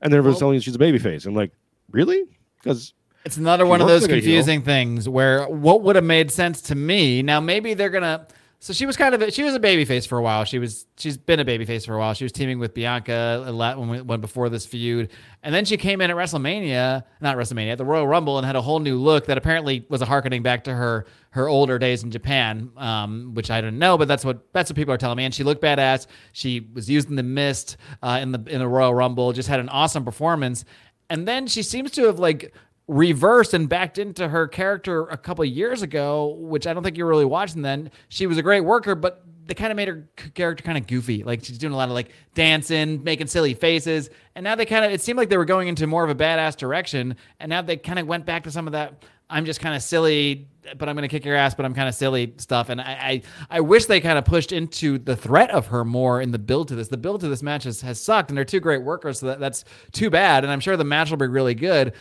and then everyone's well, telling me she's a babyface. I'm like, really? Because it's another one of those like confusing things where what would have made sense to me. Now maybe they're gonna. So she was kind of a, she was a babyface for a while. She was she's been a babyface for a while. She was teaming with Bianca a lot when, we, when before this feud, and then she came in at WrestleMania, not WrestleMania, at the Royal Rumble, and had a whole new look that apparently was a harkening back to her her older days in Japan, um, which I didn't know, but that's what that's what people are telling me. And she looked badass. She was using the mist uh, in the in the Royal Rumble. Just had an awesome performance. And then she seems to have like reversed and backed into her character a couple years ago, which I don't think you were really watching then. She was a great worker, but they kind of made her character kind of goofy. Like she's doing a lot of like dancing, making silly faces. And now they kind of, it seemed like they were going into more of a badass direction. And now they kind of went back to some of that, I'm just kind of silly, but I'm going to kick your ass, but I'm kind of silly stuff. And I, I, I wish they kind of pushed into the threat of her more in the build to this. The build to this match has, has sucked, and they're two great workers, so that, that's too bad. And I'm sure the match will be really good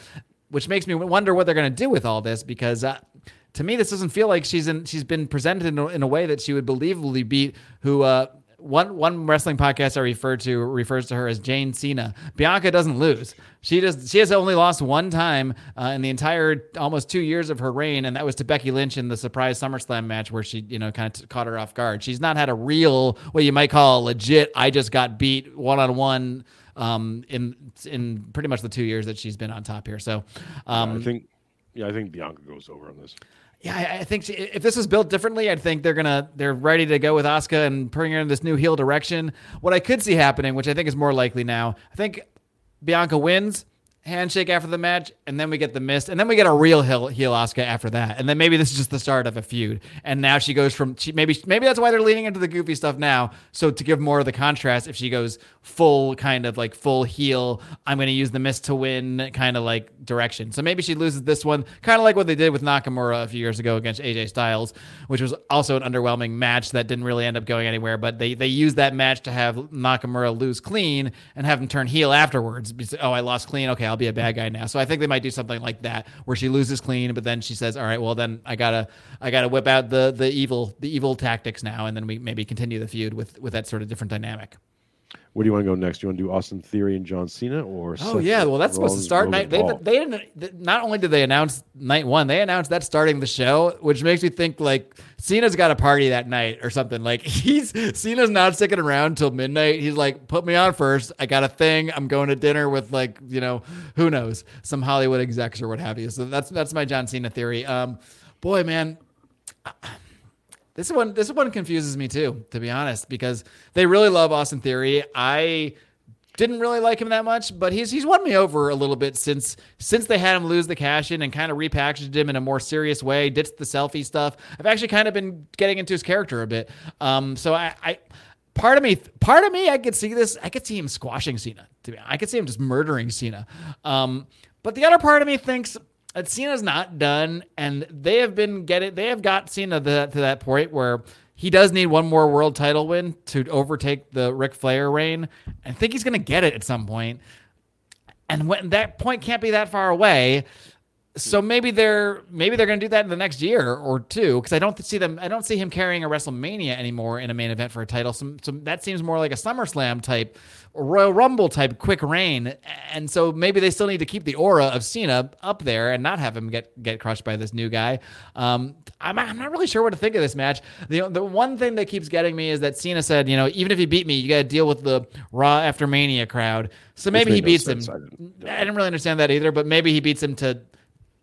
which makes me wonder what they're going to do with all this because uh, to me this doesn't feel like she's in she's been presented in a, in a way that she would believably beat who uh, one one wrestling podcast I refer to refers to her as Jane Cena. Bianca doesn't lose. She just she has only lost one time uh, in the entire almost two years of her reign, and that was to Becky Lynch in the surprise SummerSlam match where she you know kind of caught her off guard. She's not had a real what you might call legit. I just got beat one on one um, in in pretty much the two years that she's been on top here. So um, I think Yeah, I think Bianca goes over on this. Yeah, I, I think she, if this was built differently, I think they're gonna they're ready to go with Asuka and putting her in this new heel direction. What I could see happening, which I think is more likely now, I think Bianca wins handshake after the match, and then we get the mist, and then we get a real heel, heel Asuka after that, and then maybe this is just the start of a feud. And now she goes from she, maybe maybe that's why they're leaning into the goofy stuff now. So to give more of the contrast, if she goes full kind of like full heel, I'm going to use the mist to win kind of like direction. So maybe she loses this one, kind of like what they did with Nakamura a few years ago against AJ Styles, which was also an underwhelming match that didn't really end up going anywhere. But they they used that match to have Nakamura lose clean and have him turn heel afterwards. Oh, I lost clean. Okay, I'll be a bad guy now. So I think they might do something like that where she loses clean, but then she says, "All right, well then I gotta I gotta whip out the the evil the evil tactics now, and then we maybe continue the feud with with that sort of different dynamic." Where do you want to go next? Do you want to do Austin Theory and John Cena, or Oh Seth yeah, well that's supposed to start Logan night. They, they didn't. Not only did they announce night one, they announced that starting the show, which makes me think like Cena's got a party that night or something. Like he's Cena's not sticking around till midnight. He's like, put me on first. I got a thing. I'm going to dinner with like you know who knows some Hollywood execs or what have you. So that's that's my John Cena theory. Um, boy, man, this one this one confuses me too, to be honest, because they really love Austin Theory. I didn't really like him that much, but he's he's won me over a little bit since since they had him lose the cash in and kind of repackaged him in a more serious way, ditched the selfie stuff. I've actually kind of been getting into his character a bit. Um, so I, I part of me part of me I could see this I could see him squashing Cena. To be. I could see him just murdering Cena. Um, but the other part of me thinks Cena's not done, and they have been getting they have got Cena the, to that point where he does need one more world title win to overtake the Ric Flair reign. I think he's going to get it at some point, and when that point can't be that far away. So maybe they're maybe they're going to do that in the next year or two because I don't see them. I don't see him carrying a WrestleMania anymore in a main event for a title. So, so that seems more like a SummerSlam type, or Royal Rumble type quick reign. And so maybe they still need to keep the aura of Cena up there and not have him get get crushed by this new guy. Um, I'm, I'm not really sure what to think of this match. The the one thing that keeps getting me is that Cena said, you know, even if you beat me, you got to deal with the Raw after Mania crowd. So maybe he no beats him. I didn't- I didn't really understand that either, but maybe he beats him to,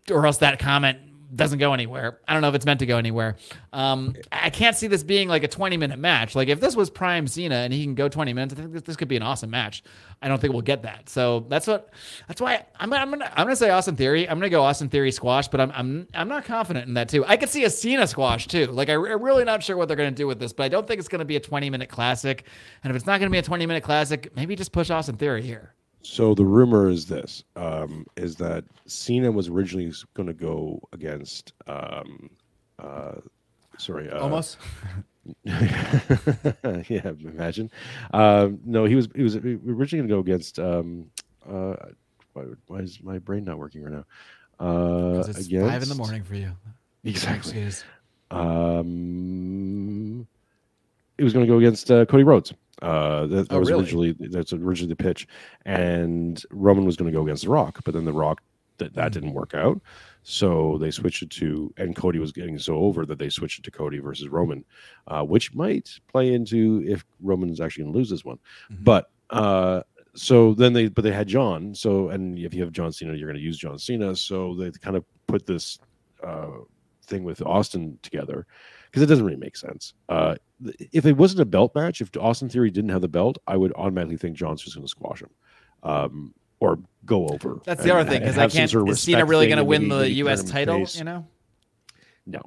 or else that comment doesn't go anywhere. I don't know if it's meant to go anywhere. Um, I can't see this being like a 20 minute match. Like if this was Prime Cena and he can go 20 minutes, I think this, this could be an awesome match. I don't think we'll get that. So that's what. That's why I'm. I'm gonna. I'm gonna say Austin Theory. I'm gonna go Austin Theory squash, but I'm. I'm. I'm not confident in that too. I could see a Cena squash too. Like I, I'm really not sure what they're gonna do with this, but I don't think it's gonna be a 20 minute classic. And if it's not gonna be a 20 minute classic, maybe just push Austin Theory here. So the rumor is this: um, is that Cena was originally going to go against, um, uh, sorry, uh, Omos. yeah, imagine. Um, no, he was he was originally going to go against. Um, uh, why, why is my brain not working right now? Uh, it's against, five in the morning for you. Exactly. Um, it was going to go against uh, Cody Rhodes. Uh, that, that Oh, was really? originally that's originally the pitch, and Roman was going to go against The Rock, but then The Rock that that didn't work out, so they switched it to, and Cody was getting so over that they switched it to Cody versus Roman, uh, which might play into if Roman is actually going to lose this one, Mhm. but uh, so then they but they had John, so and if you have John Cena, you're going to use John Cena, so they kind of put this uh, thing with Austin together because it doesn't really make sense. Uh, if it wasn't a belt match, if Austin Theory didn't have the belt, I would automatically think John's just going to squash him um, or go over. That's the other thing because I can't. sort of is Cena really going to win maybe- the U.S. title? face. You know, No,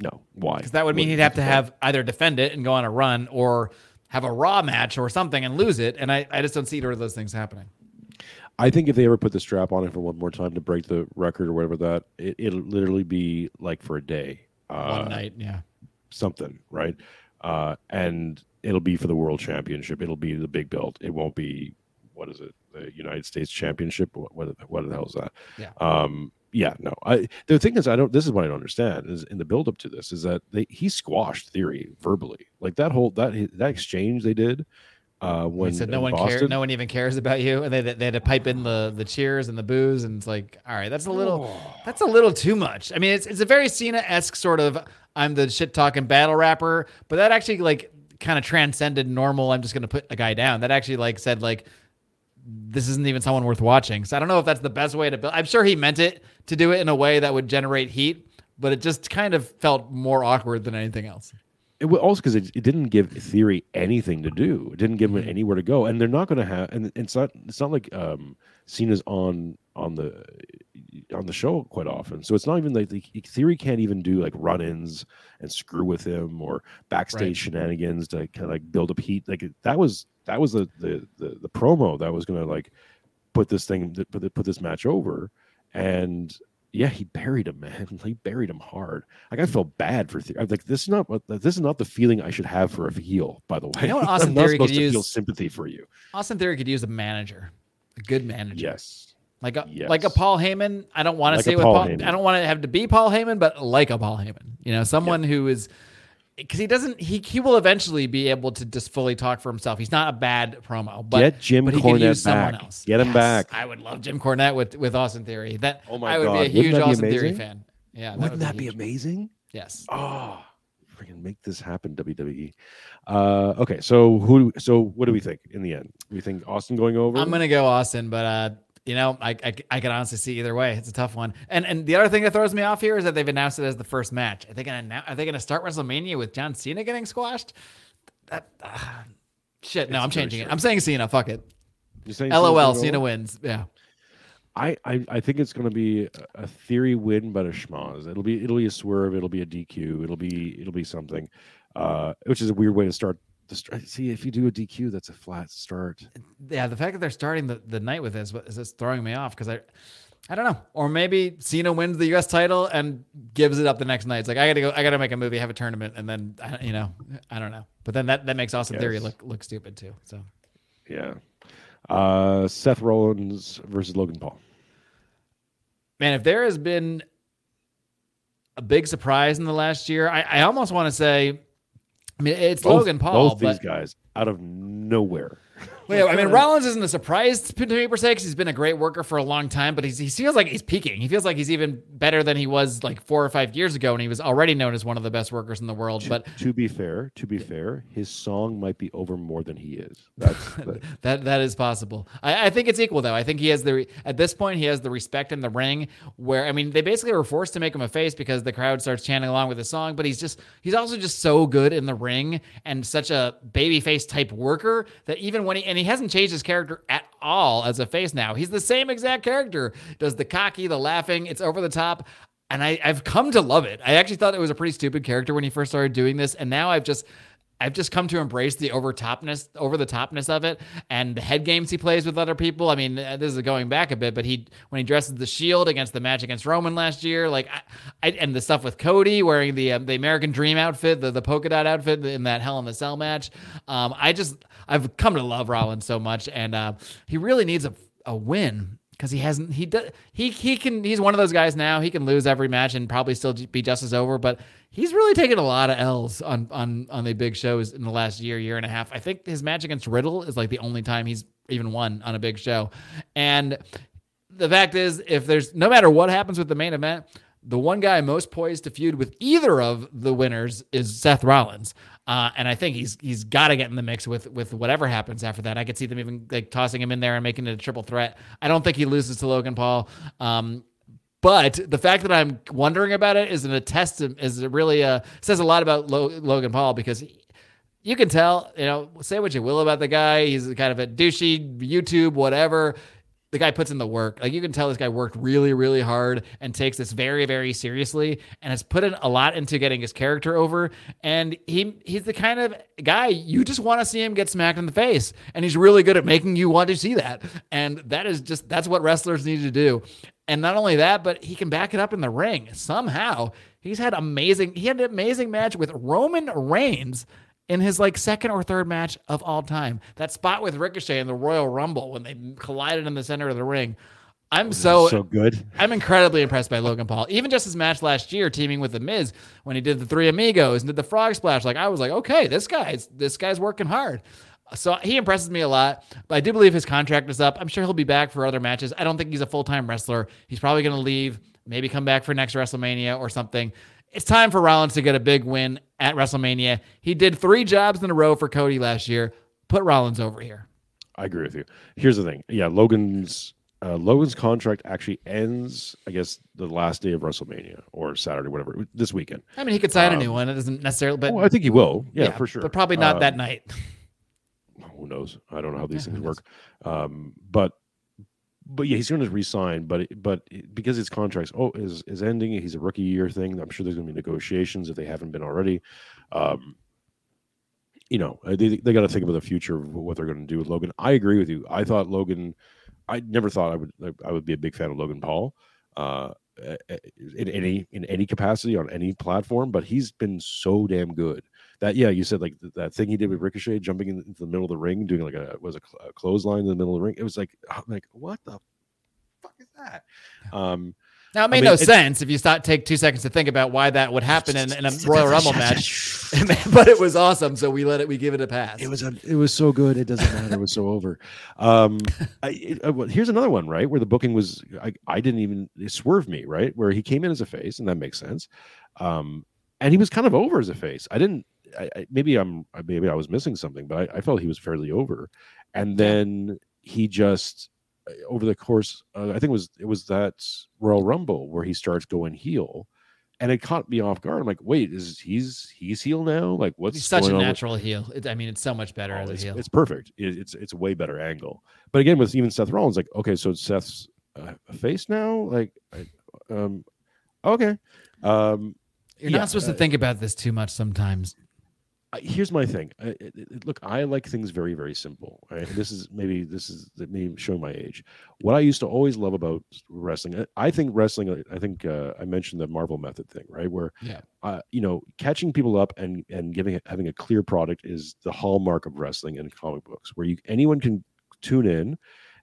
no. Why? because that would mean he'd have to have either defend it and go on a run, or have a Raw match or something and lose it. And I, I just don't see either of those things happening. I think if they ever put the strap on it for one more time to break the record or whatever that, it, it'll literally be like for a day. Uh, One night, yeah. something, right? Uh, and it'll be for the world championship. It'll be the big belt. It won't be what is it? The United States Championship. What what, what the hell is that? Yeah. Um. Yeah. No. I. The thing is, I don't. This is what I don't understand. Is in the build up to this is that they he squashed Theory verbally. Like that whole that that exchange they did. Uh, when he said no one cares. No one even cares about you, and they they had to pipe in the the cheers and the booze, and it's like, all right, that's a little. Oh. That's a little too much. I mean, it's it's a very Cena esque sort of I'm the shit talking battle rapper, but that actually like kind of transcended normal. I'm just gonna put a guy down. That actually like said like this isn't even someone worth watching. So I don't know if that's the best way to build. I'm sure he meant it to do it in a way that would generate heat, but it just kind of felt more awkward than anything else. It also because it, it didn't give Theory anything to do. It didn't give him Mhm. anywhere to go, and they're not going to have. And it's not. It's not like um, Cena's on on the on the show quite often. So it's not even like the Theory can't even do like run-ins and screw with him or backstage Right. shenanigans to kind of like build up heat. Like that was that was the the the, the promo that was going to like put this thing put put this match over, and yeah, he buried him, man. He buried him hard. Like I hmm. felt bad for Theory. I'm like, this is not what this is not the feeling I should have for a heel. By the way, You know what Austin I'm not Theory could supposed to feel sympathy for you. Austin Theory could use a manager, a good manager. Yes, Like a like a Paul Heyman. I don't want to Like say with Paul Paul. I don't want to have to be Paul Heyman, but like a Paul Heyman. You know, someone who is because he doesn't. He he will eventually be able to just fully talk for himself. He's not a bad promo, but get Jim but he could Cornette use someone back. else. Get him Yes, back. I would love Jim Cornette with with Austin Theory. That Oh my I would God. be a Wouldn't huge that be Austin Theory amazing? fan. Yeah, that Wouldn't would that be huge. amazing? Yes. Oh, freaking make this happen, WWE. Uh, okay, so who? So what do we think in the end? We think Austin going over? I'm gonna go Austin, but uh, you know, I, I I can honestly see either way. It's a tough one. And and the other thing that throws me off here is that they've announced it as the first match. Are they gonna are they gonna start WrestleMania with John Cena getting squashed? That ah, shit. No, It's I'm changing it. I'm saying Cena. Fuck it. You're saying LOL. gonna Cena wins. Yeah. I, I I think it's going to be a- a theory win, but a schmoz. It'll be it'll be a swerve. It'll be a DQ. It'll be it'll be something, uh, which is a weird way to start. The start. See, if you do a DQ, that's a flat start. Yeah. The fact that they're starting the, the night with this is just throwing me off because I. I don't know, or maybe Cena wins the U.S. title and gives it up the next night. It's like I gotta go, I gotta make a movie, have a tournament, and then you know, I don't know. But then that, that makes Austin Theory look look stupid too. So Yeah. Uh, Seth Rollins versus Logan Paul. man, if there has been a big surprise in the last year, I, I almost want to say, I mean, it's Both- Logan Paul, Both these guys out of nowhere. Well, yeah, I mean, Rollins isn't a surprise to me per se because he's been a great worker for a long time, but he's, he feels like he's peaking. He feels like he's even better than he was like four or five years ago, and he was already known as one of the best workers in the world. But to be fair, to be fair, his song might be over more than he is. That's that, that that is possible. I, I think it's equal though. I think he has the at this point he has the respect in the ring where I mean they basically were forced to make him a face because the crowd starts chanting along with the song, but he's just he's also just so good in the ring and such a baby face type worker that even when he and he hasn't changed his character at all as a face now. He's the same exact character. Does the cocky, the laughing, it's over the top. And I, I've come to love it. I actually thought it was a pretty stupid character when he first started doing this, and now I've just I've just come to embrace the over topness, over the topness of it, and the head games he plays with other people. I mean, this is going back a bit, but he when he dresses the Shield against the match against Roman last year, like, I, I and the stuff with Cody wearing the um, the American Dream outfit, the the polka dot outfit in that Hell in the Cell match. Um, I just I've come to love Rollins so much, and uh, he really needs a a win because he hasn't he does he he can he's one of those guys now he can lose every match and probably still be just as over but he's really taken a lot of L's on on on the big shows in the last year year and a half. I think his match against Riddle is like the only time he's even won on a big show. And the fact is if there's no matter what happens with the main event the one guy most poised to feud with either of the winners is Seth Rollins. Uh, and I think he's he's got to get in the mix with with whatever happens after that. I could see them even like tossing him in there and making it a triple threat. I don't think he loses to Logan Paul. Um, but the fact that I'm wondering about it is an attest is really uh says a lot about Lo- Logan Paul because he, you can tell, you know, say what you will about the guy. He's kind of a douchey YouTube, whatever. The guy puts in the work. Like you can tell this guy worked really, really hard and takes this very, very seriously and has put in a lot into getting his character over. And he he's the kind of guy you just want to see him get smacked in the face. And he's really good at making you want to see that. And that is just that's what wrestlers need to do. And not only that, but he can back it up in the ring somehow. He's had amazing. He had an amazing match with Roman Reigns in his like second or third match of all time. That spot with Ricochet in the Royal Rumble when they collided in the center of the ring. I'm so, so good. I'm incredibly impressed by Logan Paul. Even just his match last year, teaming with the Miz when he did the Three Amigos and did the Frog Splash. Like I was like, okay, this guy's this guy's working hard. So he impresses me a lot, but I do believe his contract is up. I'm sure he'll be back for other matches. I don't think he's a full time wrestler. He's probably going to leave, maybe come back for next WrestleMania or something. It's time for Rollins to get a big win at WrestleMania. He did three jobs in a row for Cody last year. Put Rollins over here. I agree with you. Here's the thing. Yeah, Logan's uh, Logan's contract actually ends, I guess, the last day of WrestleMania or Saturday, whatever, this weekend. I mean, he could sign Um, a new one. It doesn't necessarily, but oh, I think he will. Yeah, for sure. But probably not Uh, that night. Who knows? I don't know how these Yeah, things work. Um, but but yeah, he's going to resign. But but because his contract's oh is is ending, he's a rookie year thing. I'm sure there's going to be negotiations if they haven't been already. Um, you know, uh, they they got to think about the future of what they're going to do with Logan. I agree with you. I thought Logan. I never thought I would I would be a big fan of Logan Paul. Uh, in any in any capacity on any platform, but he's been so damn good that yeah, you said like th- that thing he did with Ricochet, jumping in- into the middle of the ring, doing like a was a, cl- a clothesline in the middle of the ring. It was like I'm like what the fuck is that? Um, Now it made mean, no sense if you start take two seconds to think about why that would happen in, in a Royal Rumble match. but it was awesome, so we let it. We give it a pass. It was a, it was so good. It doesn't matter. It was so over. Um, I, it, uh, well, here's another one, right? Where the booking was, I, I didn't even it swerved me, right? Where he came in as a face, and that makes sense. Um, and he was kind of over as a face. I didn't. I, I, maybe I'm maybe I was missing something, but I, I felt he was fairly over. And then he just uh, over the course, uh, I think it was it was that Royal Rumble where he starts going heel. And it caught me off guard. I'm like, wait, is he's he's heel now? Like, what's He's such a on with- natural heel. It, I mean, it's so much better Oh, as a heel. it's perfect. It, it's it's a way better angle. But again, with even Seth Rollins, like okay, so Seth's uh, face now. Like, I, um, okay. Um, You're yeah, not supposed uh, to think about this too much sometimes. Here's my thing. I, it, it- look, I like things very very simple. Right? This is maybe this is that may show my age. What I used to always love about wrestling, I- think wrestling. I think uh, I mentioned the Marvel method thing, right? Where Yeah. uh, you know, catching people up and and giving having a clear product is the hallmark of wrestling and comic books, where you anyone can tune in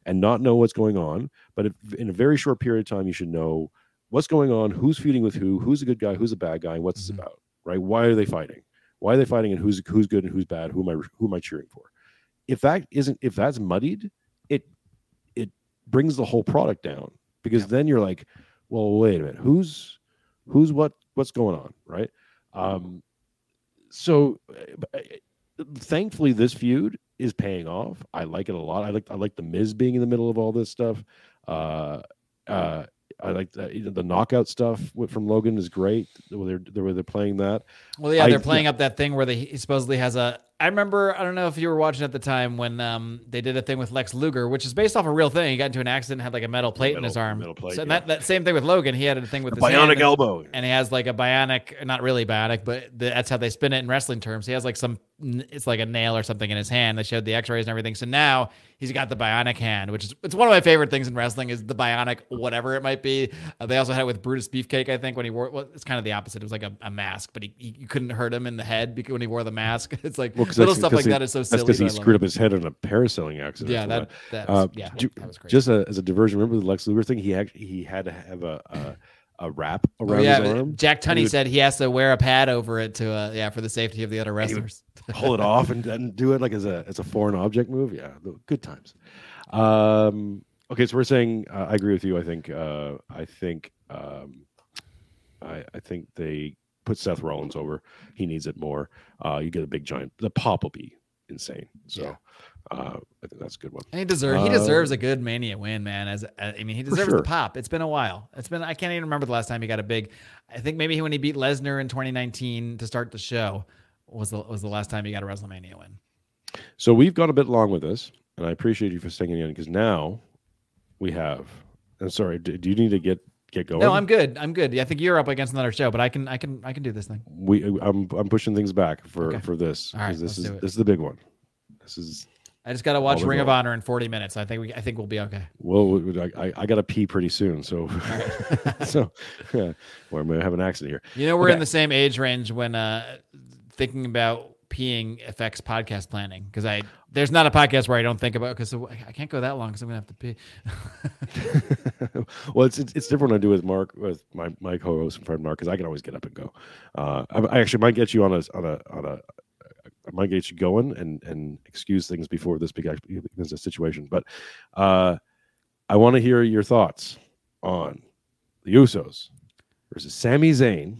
and not know what's going on, but if, in a very short period of time, you should know what's going on, who's feuding with who, who's a good guy, who's a bad guy, and what's Mhm. this about, right? Why are they fighting? Why are they fighting, and who's who's good and who's bad? Who am I who am I cheering for? If that isn't if that's muddied, it it brings the whole product down because Yeah. then you're like, well, wait a minute, who's who's what what's going on, right? Um, so uh, thankfully this feud is paying off. I like it a lot. I like I like the Miz being in the middle of all this stuff. Uh, uh, I like the, you know, the knockout stuff from Logan is great. Where they're, they're where they're playing that. Well, yeah, I- they're playing up that thing where they, he supposedly has a. I remember, I don't know if you were watching at the time when um, they did a thing with Lex Luger, which is based off a real thing. He got into an accident, and had like a metal plate in his arm. metal plate, so yeah. that, that same thing with Logan. He had a thing with his Bionic elbow. and he has like a bionic, not really bionic, but the, that's how they spin it in wrestling terms. He has like some, it's like a nail or something in his hand. They showed the X-rays and everything. So now he's got the bionic hand, which is it's one of my favorite things in wrestling is the bionic whatever it might be. Uh, they also had it with Brutus Beefcake, I think, when he wore. Well, it's kind of the opposite. It was like a, a mask, but he, he you couldn't hurt him in the head because when he wore the mask. It's like Well, little stuff like he- that is so silly. That's because he screwed up his head in a parasailing accident. Yeah, that that Uh, yeah, that was great. Just a, as a diversion, remember the Lex Luger thing? He actually he had to have a a, a wrap Oh, around yeah, his arm, Jack Tunney would said he has to wear a pad over it to uh, yeah for the safety of the other wrestlers. pull it off and, and do it like as a as a foreign object move. Yeah, good times. Um, okay, so we're saying uh, I agree with you. I think uh, I think um, I, I think they put Seth Rollins over. He needs it more. Uh, you get a big giant. The pop will be insane. So Yeah. uh, I think that's a good one. And he deserves he Uh, deserves a good Mania win, man. As uh, I mean, he deserves sure. the pop. It's been a while. It's been I can't even remember the last time he got a big. I think maybe when he beat Lesnar in 2019 to start the show was the was the last time he got a WrestleMania win. So we've gone a bit long with this, and I appreciate you for staying in because now we have. I'm sorry. Do, do you need to get get going? No, I'm good. I'm good. I think you're up against another show, but I can I can I can do this thing. we I'm I'm pushing things back for Okay. for this All right, this is this is the big one. This is I just got to watch Ring of. Honor in 40 minutes. I think we I think we'll be okay. well, I I, I got to pee pretty soon, so so yeah, or I'm gonna have an accident here. You know, we're Okay. in the same age range when uh thinking about peeing affects podcast planning because I there's not a podcast where I don't think about because I can't go that long because I'm gonna have to pee. well, it's, it's it's different when I do with Mark with my my co-host and friend Mark because I can always get up and go. Uh, I, I actually might get you on a on a on a I might get you going and and excuse things before this becomes a situation. But uh, I want to hear your thoughts on the Usos versus Sami Zayn.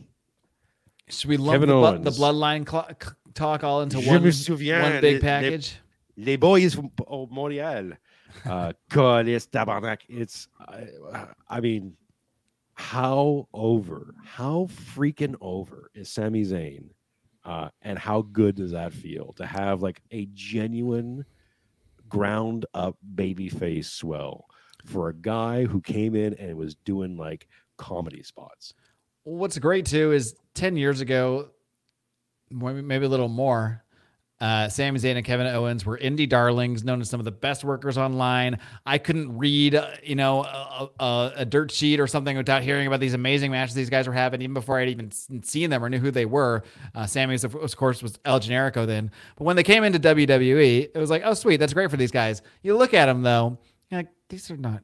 Should we lump Kevin the, bu- the bloodline cl- talk all into Je one, me souviens one big package? les boys from oh, Montreal. Uh, tabarnak. It's, I, I mean, how over, how freaking over is Sami Zayn? Uh, and how good does that feel to have like a genuine ground up baby face swell for a guy who came in and was doing like comedy spots? What's great too is 10 years ago, maybe a little more, uh, Sami Zayn and Kevin Owens were indie darlings, known as some of the best workers online. I couldn't read, uh, you know, a, a, a, dirt sheet or something without hearing about these amazing matches these guys were having, even before I'd even seen them or knew who they were. Uh, Sami's, of course, was El Generico then. But when they came into WWE, it was like, oh, sweet, that's great for these guys. You look at them, though, like, these are not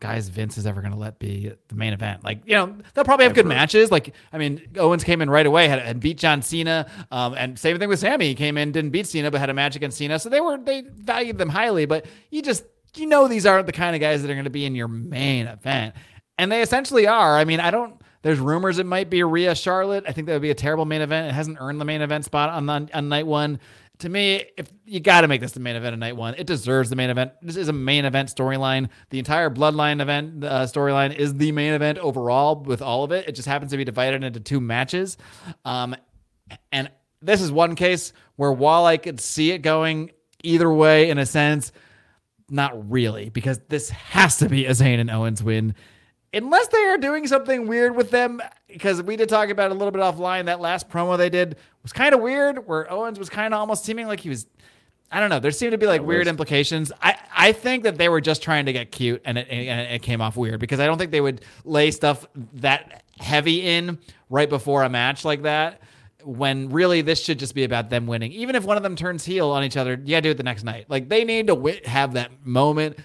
guys Vince is ever going to let be the main event. Like, you know, they'll probably have good matches. Like, I mean, Owens came in right away, had, had beat John Cena. Um, and same thing with Sami. He came in, didn't beat Cena, but had a match against Cena. So they were, they valued them highly, but you just, you know, these aren't the kind of guys that are going to be in your main event. And they essentially are. I mean, I don't, there's rumors it might be Rhea Charlotte. I think that would be a terrible main event. It hasn't earned the main event spot on the, on night one to me, if you got to make this the main event of night one, it deserves the main event. This is a main event storyline. The entire Bloodline event uh, storyline is the main event overall with all of it. It just happens to be divided into two matches. Um, and this is one case where while I could see it going either way in a sense, not really, because this has to be a Zayn and Owens win unless they are doing something weird with them, because we did talk about a little bit offline. That last promo they did was kind of weird, where Owens was kind of almost seeming like he was. I don't know. There seemed to be like weird implications. I, I think that they were just trying to get cute, and it, and it came off weird because I don't think they would lay stuff that heavy in right before a match like that. When really this should just be about them winning. Even if one of them turns heel on each other, yeah, do it the next night. Like they need to w- have that moment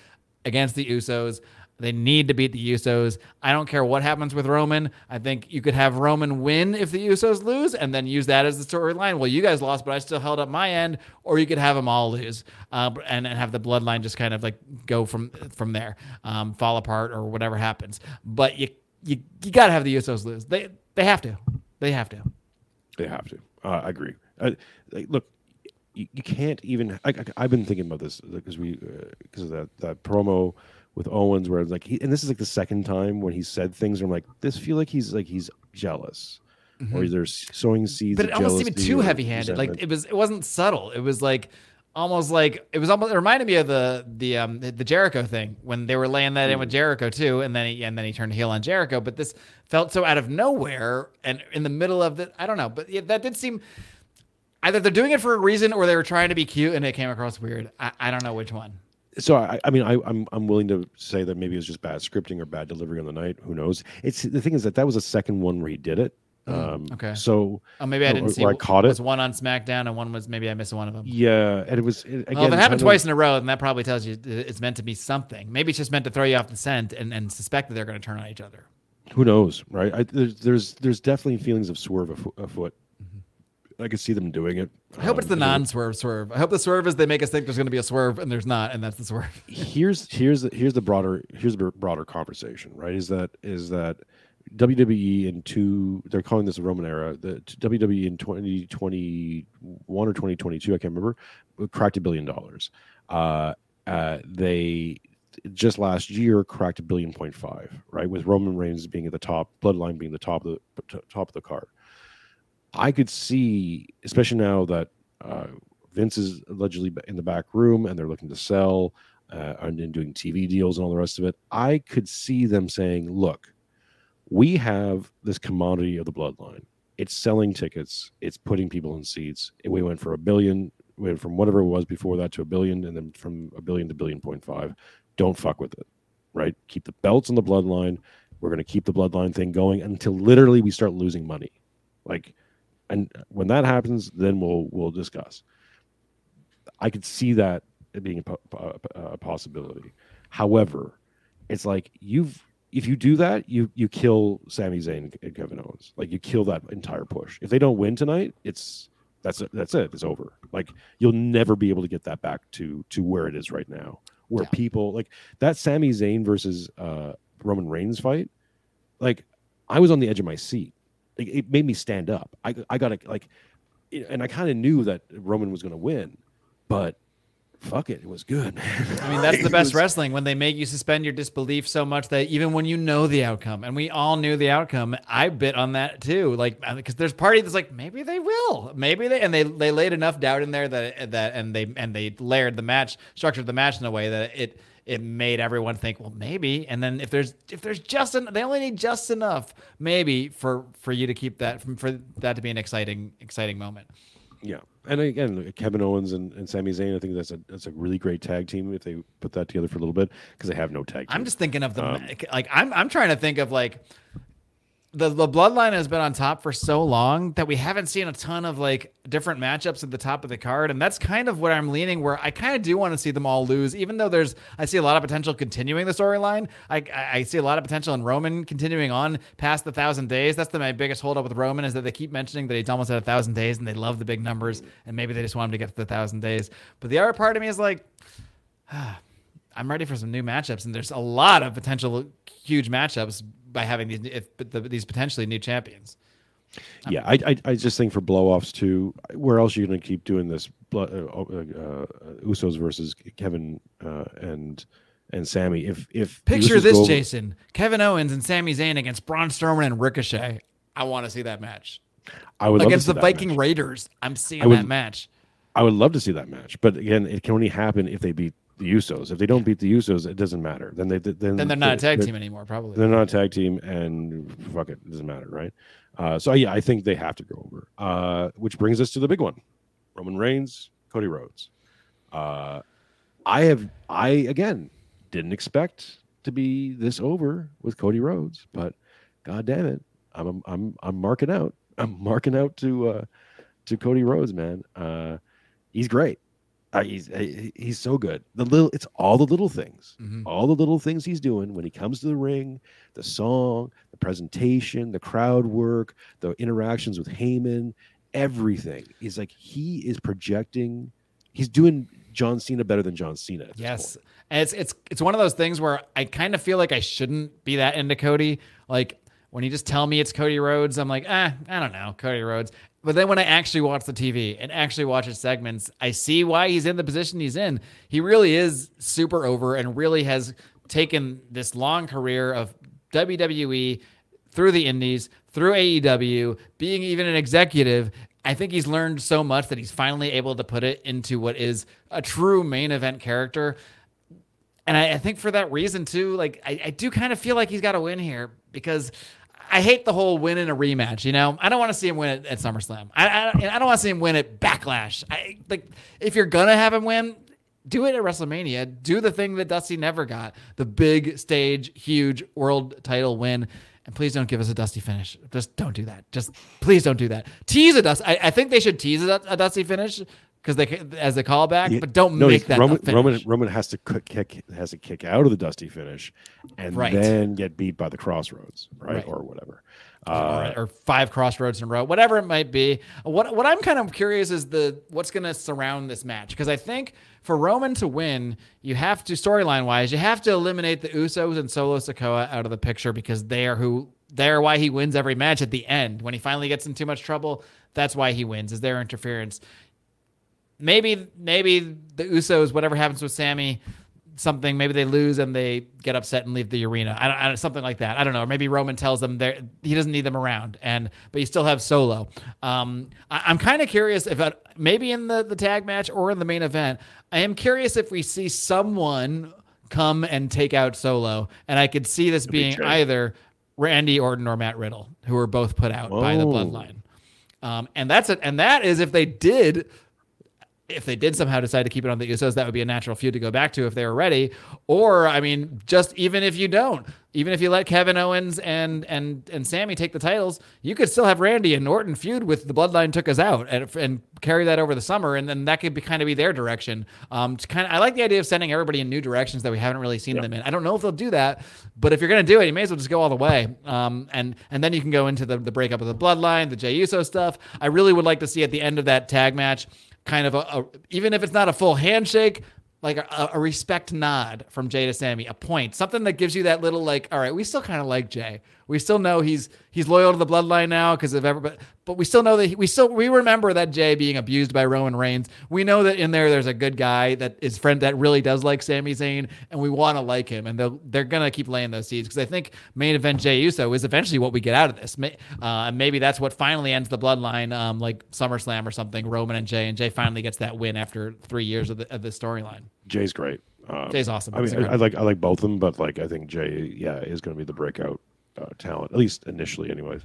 against the Usos. They need to beat the Usos. I don't care what happens with Roman. I think you could have Roman win if the Usos lose and then use that as the storyline. Well, you guys lost, but I still held up my end. Or you could have them all lose uh, and, and have the bloodline just kind of like go from from there, um, fall apart or whatever happens. But you you, you got to have the Usos lose. They they have to. They have to. They have to. Uh, I agree. Uh, look, you, you, can't even. I, have been thinking about this because we because uh, of that that promo with Owens, where it's like, he, and this is like the second time when he said things. I'm like, this feel like he's like he's jealous, mm-hmm. or there's sowing seeds. But it almost seemed too heavy-handed. Like it was, it wasn't subtle. It was like almost like it was almost. It reminded me of the the um the, the Jericho thing when they were laying that mm. in with mm. Jericho too, and then he and then he turned heel on Jericho. But this felt so out of nowhere and in the middle of the. I don't know, but yeah, that did seem. Either they're doing it for a reason or they were trying to be cute and it came across weird. I, I don't know which one so I, I mean, I, am I'm, I'm willing to say that maybe it was just bad scripting or bad delivery on the night. Who knows? It's the thing is that that was the second one where he did it. Mm, um, okay. So oh, maybe I didn't see. It. I caught it. Was one on SmackDown and one was maybe I missed one of them. Yeah, and it was it, again. Well, if it happened twice of, in a row, then that probably tells you it's meant to be something. Maybe it's just meant to throw you off the scent and, and suspect that they're going to turn on each other. Who knows, right? I, there's there's there's definitely feelings of swerve afoot I could see them doing it. I hope um, it's the non-swerve swerve. I hope the swerve is they make us think there's going to be a swerve and there's not, and that's the swerve. here's here's the here's the broader here's the broader conversation, right? Is that is that WWE in two they're calling this a Roman era. The WWE in 2021 or 2022, I can't remember, cracked a billion dollars. Uh, uh, they just last year cracked a billion point five, right? With Roman Reigns being at the top, Bloodline being the top of the top of the card. I could see, especially now that uh, Vince is allegedly in the back room and they're looking to sell uh, and doing TV deals and all the rest of it. I could see them saying, "Look, we have this commodity of the bloodline. It's selling tickets. It's putting people in seats. We went for a billion. We went from whatever it was before that to a billion, and then from a billion to billion point five. Don't fuck with it, right? Keep the belts on the bloodline. We're going to keep the bloodline thing going until literally we start losing money. Like and when that happens, then we'll we'll discuss. I could see that being a, a, possibility. However, it's like you've if you do that, you you kill Sami Zayn and Kevin Owens. Like you kill that entire push. If they don't win tonight, it's that's it, that's it. It's over. Like you'll never be able to get that back to to where it is right now. Where yeah. people like that Sami Zayn versus uh, Roman Reigns fight. Like I was on the edge of my seat it made me stand up. I I got to like, and I kind of knew that Roman was going to win, but fuck it, it was good. man. I mean, that's the best wrestling when they make you suspend your disbelief so much that even when you know the outcome, and we all knew the outcome, I bit on that too. Like, because there's party that's like, maybe they will, maybe they, and they they laid enough doubt in there that that, and they and they layered the match, structured the match in a way that it it made everyone think, well, maybe. And then if there's if there's just an, they only need just enough, maybe for for you to keep that from for that to be an exciting exciting moment. Yeah, and again, Kevin Owens and, and Sami Zayn, I think that's a that's a really great tag team if they put that together for a little bit because they have no tag. Team. I'm just thinking of the um, like I'm I'm trying to think of like the the bloodline has been on top for so long that we haven't seen a ton of like different matchups at the top of the card and that's kind of where i'm leaning where i kind of do want to see them all lose. Even though there's i see a lot of potential continuing the storyline I, I see a lot of potential in roman continuing on past the thousand days. That's the, my biggest holdup with roman is that they keep mentioning that he's almost at a thousand days and they love the big numbers and maybe they just want him to get to the thousand days. But the other part of me is like ah, i'm ready for some new matchups and there's a lot of potential huge matchups by having these if, these potentially new champions. Yeah, I, I, I just think for blowoffs too. Where else are you going to keep doing this? Uh, uh, uh, Usos versus Kevin uh, and and Sami. If if picture this, over, Jason, Kevin Owens and Sami Zayn against Braun Strowman and Ricochet. I want to see that match. I would against the Viking match. Raiders. I'm seeing would, that match. I would love to see that match, but again, it can only happen if they beat the Usos. If they don't beat the Usos, it doesn't matter. Then they then, then they're not a tag team anymore. Probably they're not a tag team, and fuck it, it doesn't matter, right? Uh, so yeah, I think they have to go over. Uh, which brings us to the big one: Roman Reigns, Cody Rhodes. Uh, I have I again didn't expect to be this over with Cody Rhodes, but god damn it, I'm I'm I'm marking out. I'm marking out to uh, to Cody Rhodes, man. Uh, he's great. Uh, he's he's so good. The little it's all the little things, mm-hmm. all the little things he's doing when he comes to the ring, the song, the presentation, the crowd work, the interactions with Heyman, everything. He's like he is projecting. He's doing John Cena better than John Cena. yes, and it's it's it's one of those things where I kind of feel like I shouldn't be that into Cody. Like when you just tell me it's Cody Rhodes, I'm like, ah, I don't know, Cody Rhodes. But then when I actually watch the TV and actually watch his segments, I see why he's in the position he's in. He really is super over and really has taken this long career of WWE through the Indies, through AEW, being even an executive. I think he's learned so much that he's finally able to put it into what is a true main event character. And I, I think for that reason, too, like I, I do kind of feel like he's got to win here because I hate the whole win in a rematch. You know, I don't want to see him win at, at SummerSlam. I, I, I don't want to see him win at Backlash. I like if you're gonna have him win, do it at WrestleMania. Do the thing that Dusty never got: the big stage, huge world title win. And please don't give us a dusty finish. Just don't do that. Just please don't do that. Tease a Dusty. I, I think they should tease a, a dusty finish because they as a callback, yeah, but don't no, make that Roman, Roman. Roman has to kick has to kick out of the dusty finish, and right. then get beat by the crossroads, right, right. or whatever, uh, or, or, five crossroads in a row, whatever it might be. What what I'm kind of curious is the what's going to surround this match because I think for Roman to win, you have to storyline wise, you have to eliminate the Usos and Solo Sikoa out of the picture because they are who they are why he wins every match at the end when he finally gets in too much trouble. That's why he wins. Is their interference maybe maybe the Usos, whatever happens with Sami, something maybe they lose and they get upset and leave the arena. I don't, I don't something like that. I don't know. Or maybe Roman tells them he doesn't need them around, and but you still have Solo. Um, I, am kind of curious if uh, maybe in the the tag match or in the main event. I am curious if we see someone come and take out Solo, and I could see this being either Randy Orton or Matt Riddle, who were both put out Whoa. by the Bloodline. Um, and that's it. And that is if they did if they did somehow decide to keep it on the Usos, that would be a natural feud to go back to if they were ready. Or, I mean, just even if you don't, even if you let Kevin Owens and and and Sami take the titles, you could still have Randy and Orton feud with the Bloodline took us out and, and carry that over the summer, and then that could be kind of be their direction. Um, to kind of, I like the idea of sending everybody in new directions that we haven't really seen yep. them in. I don't know if they'll do that, but if you're going to do it, you may as well just go all the way. Um, and and then you can go into the the breakup of the Bloodline, the Jey Uso stuff. I really would like to see at the end of that tag match kind of a, a even if it's not a full handshake, like a, a, respect nod from Jey to Sami, a point, something that gives you that little like, all right, we still kind of like Jey. We still know he's he's loyal to the bloodline now because of everybody. but we still know that he, we still we remember that Jey being abused by Roman Reigns. We know that in there there's a good guy that is friend that really does like Sami Zayn, and we want to like him, and they're they're gonna keep laying those seeds because I think main event Jey Uso is eventually what we get out of this. Uh, maybe that's what finally ends the bloodline, um, like SummerSlam or something. Roman and Jey, and Jey finally gets that win after three years of the, of the storyline. Jey's great. Um, Jey's awesome. I mean, I, I, like I like both of them, but like I think Jey, yeah, is going to be the breakout uh, talent, at least initially, anyways.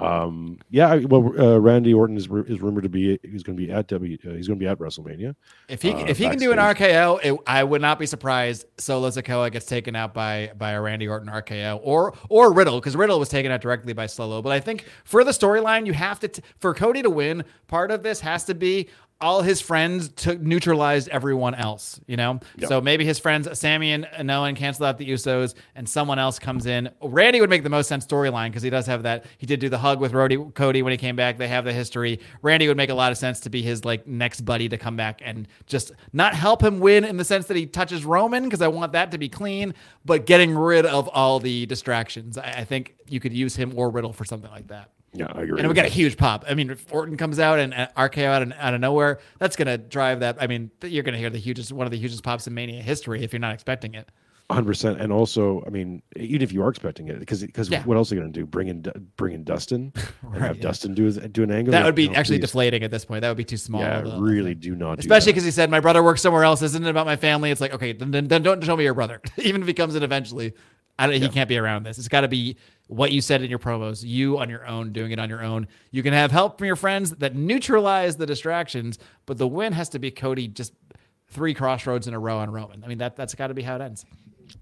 Um, yeah, well, uh, Randy Orton is, is rumored to be he's going to be at W uh, he's going to be at WrestleMania. If he uh, if he can do an RKO, it, I would not be surprised. Solo Sikoa gets taken out by by a Randy Orton RKO or or Riddle because Riddle was taken out directly by Solo. But I think for the storyline, you have to t- for Cody to win. Part of this has to be all his friends took neutralized everyone else, you know? Yep. So maybe his friends Sami and Nolan cancel out the Usos and someone else comes in. Randy would make the most sense storyline because he does have that. He did do the hug with Rody, Cody when he came back. They have the history. Randy would make a lot of sense to be his like next buddy to come back and just not help him win in the sense that he touches Roman because I want that to be clean, but getting rid of all the distractions. I, I think you could use him or Riddle for something like that. Yeah, I agree. And we got a huge pop. I mean, if Orton comes out and uh, RKO out, of, out of nowhere, that's going to drive that. I mean, you're going to hear the hugest, one of the hugest pops in Mania history if you're not expecting it. 100%. And also, I mean, even if you are expecting it, because because yeah. what else are you going to do? Bring in bring in Dustin and right, have yeah. Dustin do do an angle? That would be no, actually please. deflating at this point. That would be too small. Yeah, though, really do not. Especially because he said my brother works somewhere else. Isn't it about my family? It's like okay, then, then don't show me your brother. even if he comes in eventually, I, he can't be around this. It's got to be what you said in your promos, you on your own, doing it on your own. You can have help from your friends that neutralize the distractions, but the win has to be Cody just three Cross Rhodes in a row on Roman. I mean, that that's got to be how it ends.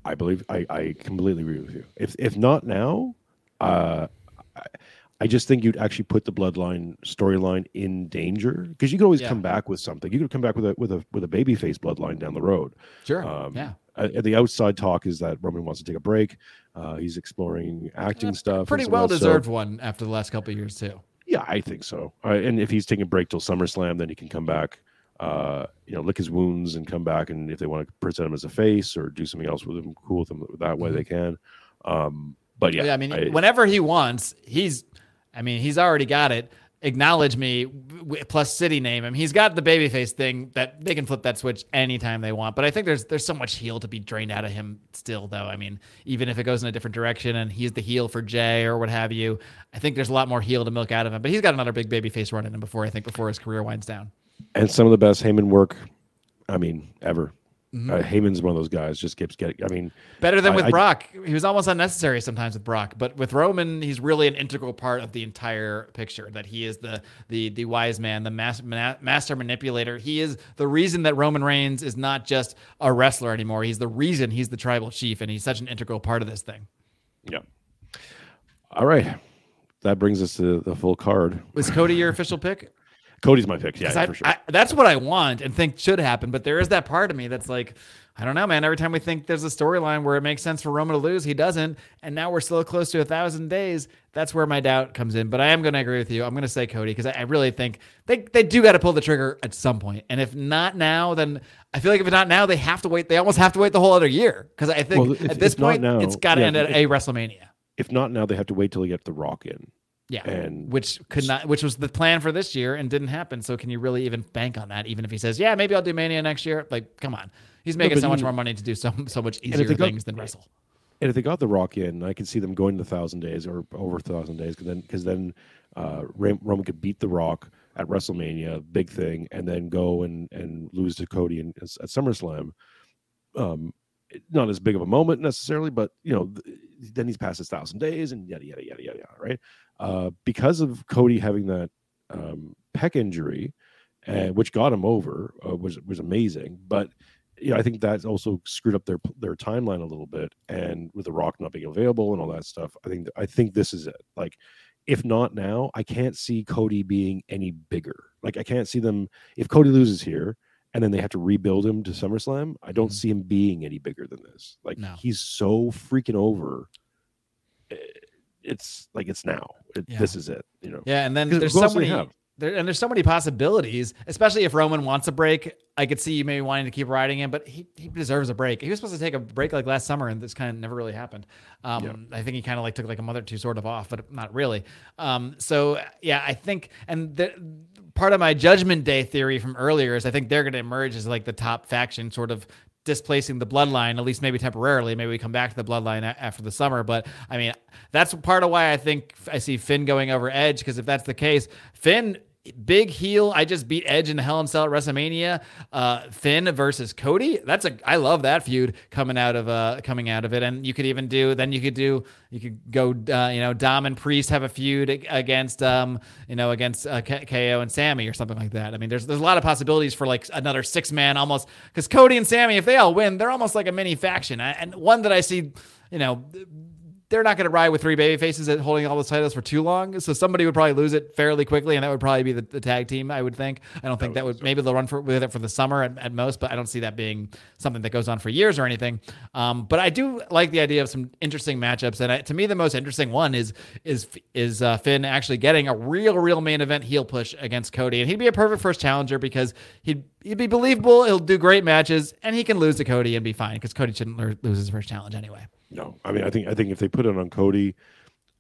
I believe I, I completely agree with you. If if not now, uh, I, I just think you'd actually put the bloodline storyline in danger because you could always yeah. come back with something. You could come back with a with a with a babyface bloodline down the road. Sure. Um, yeah. The outside talk is that Roman wants to take a break. Uh, he's exploring acting stuff. Pretty well deserved so, one after the last couple years too. Yeah, I think so. Uh, and if he's taking a break till SummerSlam, then he can come back. Uh, you know, lick his wounds and come back. And if they want to present him as a face or do something else with him, cool with him that way, mm-hmm. they can. Um, but yeah, yeah I mean, I, whenever he wants, he's. I mean, he's already got it acknowledge me plus city name him. He's got the babyface thing that they can flip that switch anytime they want. But I think there's there's so much heel to be drained out of him still though. I mean, even if it goes in a different direction and he's the heel for Jey or what have you, I think there's a lot more heel to milk out of him. But he's got another big babyface running him before I think before his career winds down. And some of the best Heyman work, I mean, ever. Mm-hmm. Uh, Heyman's one of those guys. Just keeps getting. I mean, better than I, with I, Brock. He was almost unnecessary sometimes with Brock, but with Roman, he's really an integral part of the entire picture. That he is the the the wise man, the mas- master manipulator. He is the reason that Roman Reigns is not just a wrestler anymore. He's the reason he's the tribal chief, and he's such an integral part of this thing. Yeah. All right. That brings us to the full card. Was Cody your official pick? Cody's my pick. Yeah, I, for sure. I, that's what I want and think should happen. But there is that part of me that's like, I don't know, man. Every time we think there's a storyline where it makes sense for Roman to lose, he doesn't. And now we're still close to a thousand days. That's where my doubt comes in. But I am going to agree with you. I'm going to say Cody because I, I, really think they, they do got to pull the trigger at some point. And if not now, then I feel like if it's not now, they have to wait. They almost have to wait the whole other year because I think well, at this point, now, it's got to yeah, end at if, a WrestleMania. If not now, they have to wait till they get The Rock in. Yeah, and which could not, which was the plan for this year and didn't happen. So can you really even bank on that? Even if he says, "Yeah, maybe I'll do Mania next year," like, come on, he's making no, so much more money to do so so much easier things got, than wrestle. And if they got the Rock in, I could see them going to the thousand days or over a thousand days, because then because then uh, Roman could beat the Rock at WrestleMania, big thing, and then go and and lose to Cody in, at SummerSlam. Um, not as big of a moment necessarily, but you know, then he's past his thousand days and yada yada yada yada, yada, right? Uh, because of Cody having that um, pec injury, uh, which got him over, uh, was was amazing. But you know, I think that's also screwed up their their timeline a little bit, and with the Rock not being available and all that stuff, I think I think this is it. Like, if not now, I can't see Cody being any bigger. Like, I can't see them if Cody loses here and then they have to rebuild him to SummerSlam. I don't mm-hmm. see him being any bigger than this. Like, no. he's so freaking over it's like it's now. It, yeah. This is it. You know. Yeah, and then there's so many. there, and there's so many possibilities, especially if Roman wants a break. I could see you maybe wanting to keep riding him, but he, he deserves a break. He was supposed to take a break like last summer, and this kind of never really happened. Um, yeah. I think he kind of like took like a month or two sort of off, but not really. Um, so yeah, I think, and the, part of my Judgment Day theory from earlier is I think they're going to emerge as like the top faction, sort of displacing the bloodline, at least maybe temporarily. Maybe we come back to the bloodline a- after the summer. But I mean, that's part of why I think I see Finn going over Edge, because if that's the case, Finn big heel. I just beat Edge in the Hell in Cell at WrestleMania. Uh, Finn versus Cody. That's a I love that feud coming out of uh coming out of it. And you could even do then you could do you could go uh, you know Dom and Priest have a feud against um you know against uh, KO and Sami or something like that. I mean there's there's a lot of possibilities for like another six man almost because Cody and Sami if they all win they're almost like a mini faction and one that I see you know they're not going to ride with three baby faces at holding all the titles for too long. So somebody would probably lose it fairly quickly, and that would probably be the, the tag team. I would think. I don't think that, that would maybe they'll run for, with it for the summer at, at, most, but I don't see that being something that goes on for years or anything. Um, but I do like the idea of some interesting matchups, and I, to me, the most interesting one is is is uh, Finn actually getting a real, real main event heel push against Cody, and he'd be a perfect first challenger because he'd he'd be believable. He'll do great matches, and he can lose to Cody and be fine because Cody shouldn't lose his first challenge anyway. No, I mean, I think I think if they put it on Cody,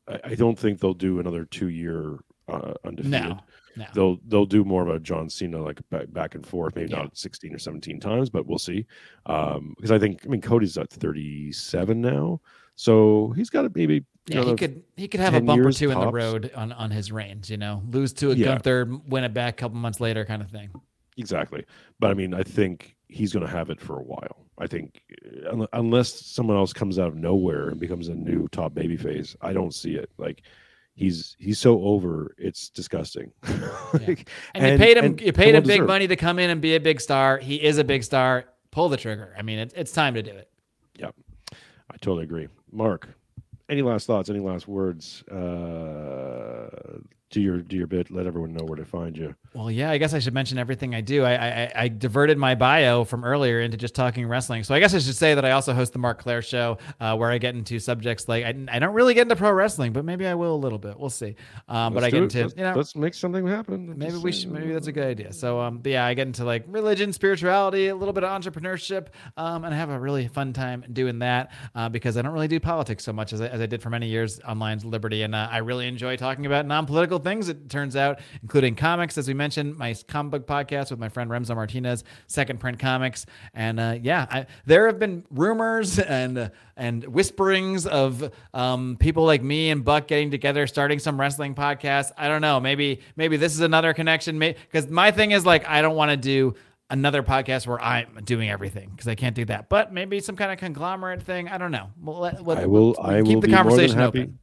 I, I don't think they'll do another two year uh, undefeated. No, no. They'll they'll do more of a John Cena like back, back and forth, maybe yeah. not sixteen or seventeen times, but we'll see. Um, because I think I mean Cody's at thirty seven now, so he's got to maybe. Yeah, he could he could have a bump or two tops. in the road on on his reigns. You know, lose to a yeah. Gunther, win it back a couple months later, kind of thing. Exactly, but I mean, I think he's going to have it for a while. I think uh, unless someone else comes out of nowhere and becomes a new top baby face, I don't see it. Like he's he's so over, it's disgusting. like, and, and, you paid him and you paid him big money to come in and be a big star. He is a big star. Pull the trigger. I mean, it, it's time to do it. Yep, I totally agree. Marc, any last thoughts? Any last words? Uh, do your do your bit. Let everyone know where to find you. Well, yeah, I guess I should mention everything I do. I, I, I diverted my bio from earlier into just talking wrestling. So I guess I should say that I also host the Marc Clair Show, uh, where I get into subjects like I, I don't really get into pro wrestling, but maybe I will a little bit. We'll see. Um, but I get into let's, you know let's make something happen. maybe we should. Maybe that's a good idea. So um, yeah, I get into like religion, spirituality, a little bit of entrepreneurship, um, and I have a really fun time doing that uh, because I don't really do politics so much as I, as I did for many years online Liberty, and uh, I really enjoy talking about non-political things. It turns out, including comics, as we mentioned, my comic book podcast with my friend Remzo Martinez, Second Print Comics, and uh, yeah, I, there have been rumors and uh, and whisperings of um, people like me and Buck getting together, starting some wrestling podcast. I don't know, maybe maybe this is another connection. Because my thing is like, I don't want to do another podcast where I'm doing everything because I can't do that. But maybe some kind of conglomerate thing. I don't know. We'll let, we'll, I will. We'll I keep will the conversation open.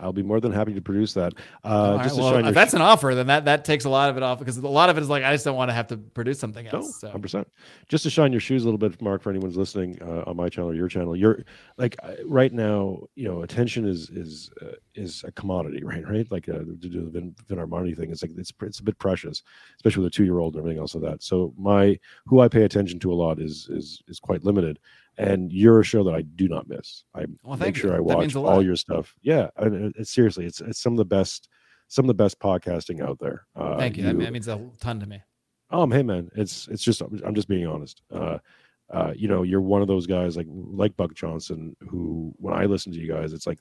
I'll be more than happy to produce that. Uh, right, well, if that's sh- an offer, then that that takes a lot of it off because a lot of it is like I just don't want to have to produce something else. No, 100%. Just to shine your shoes a little bit, Marc, for anyone's listening uh, on my channel or your channel. You're like right now, you know, attention is is uh, is a commodity, right? Right, like uh, to do the Vin, Vin Armani thing. It's like it's it's a bit precious, especially with a two year old and everything else of that. So my who I pay attention to a lot is is is quite limited and you're a show that I do not miss. I well, make sure you. I watch all your stuff. Yeah, and it's seriously, it's it's some of the best, some of the best podcasting out there. Uh, thank you. you. That means a ton to me. Um, hey man, it's it's just I'm just being honest. Uh, uh, you know, you're one of those guys like like Buck Johnson who, when I listen to you guys, it's like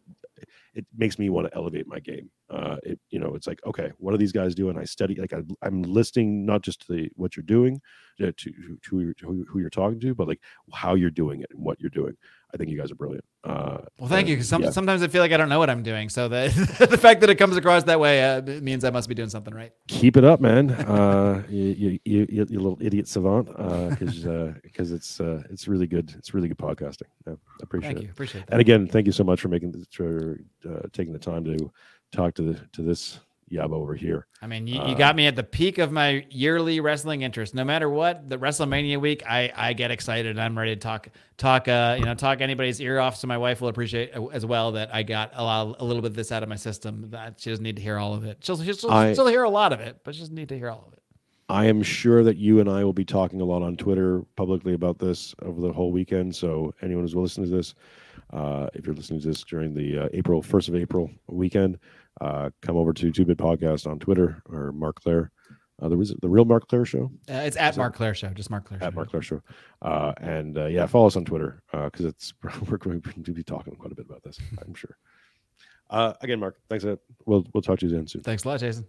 it makes me want to elevate my game. Uh, it you know, it's like okay, what are these guys doing? I study like I, am listening not just to the, what you're doing, to, to, to who, you're, who you're talking to, but like how you're doing it and what you're doing. I think you guys are brilliant. Uh, well, thank and, you. Because some, yeah. sometimes I feel like I don't know what I'm doing. So the the fact that it comes across that way uh, means I must be doing something right. Keep it up, man. Uh, you, you, you, you little idiot savant. Because uh, because uh, it's uh, it's really good. It's really good podcasting. Yeah, I appreciate thank it. You. Appreciate that. And again, thank you so much for making the, for uh, taking the time to talk to the to this Yab over here. I mean, you, you uh, got me at the peak of my yearly wrestling interest. No matter what, the WrestleMania week, I, I get excited. And I'm ready to talk talk uh you know talk anybody's ear off. So my wife will appreciate as well that I got a lot a little bit of this out of my system. That she doesn't need to hear all of it. She'll she'll, I, she'll hear a lot of it, but she doesn't need to hear all of it. I am sure that you and I will be talking a lot on Twitter publicly about this over the whole weekend. So anyone who's listening to this, uh, if you're listening to this during the uh, April first of April weekend uh, come over to Two Bit Podcast on Twitter or Marc Clair. Uh, there was the real Marc Clair show Uh, it's at Marc Clair Show, just Marc Clair at Show. Marc Clair show, uh, and uh, yeah, follow us on Twitter because it's we're going to be talking quite a bit about this. I'm sure. Uh, again, Marc, thanks. Uh, we'll we'll talk to you then soon. Thanks a lot, Jason.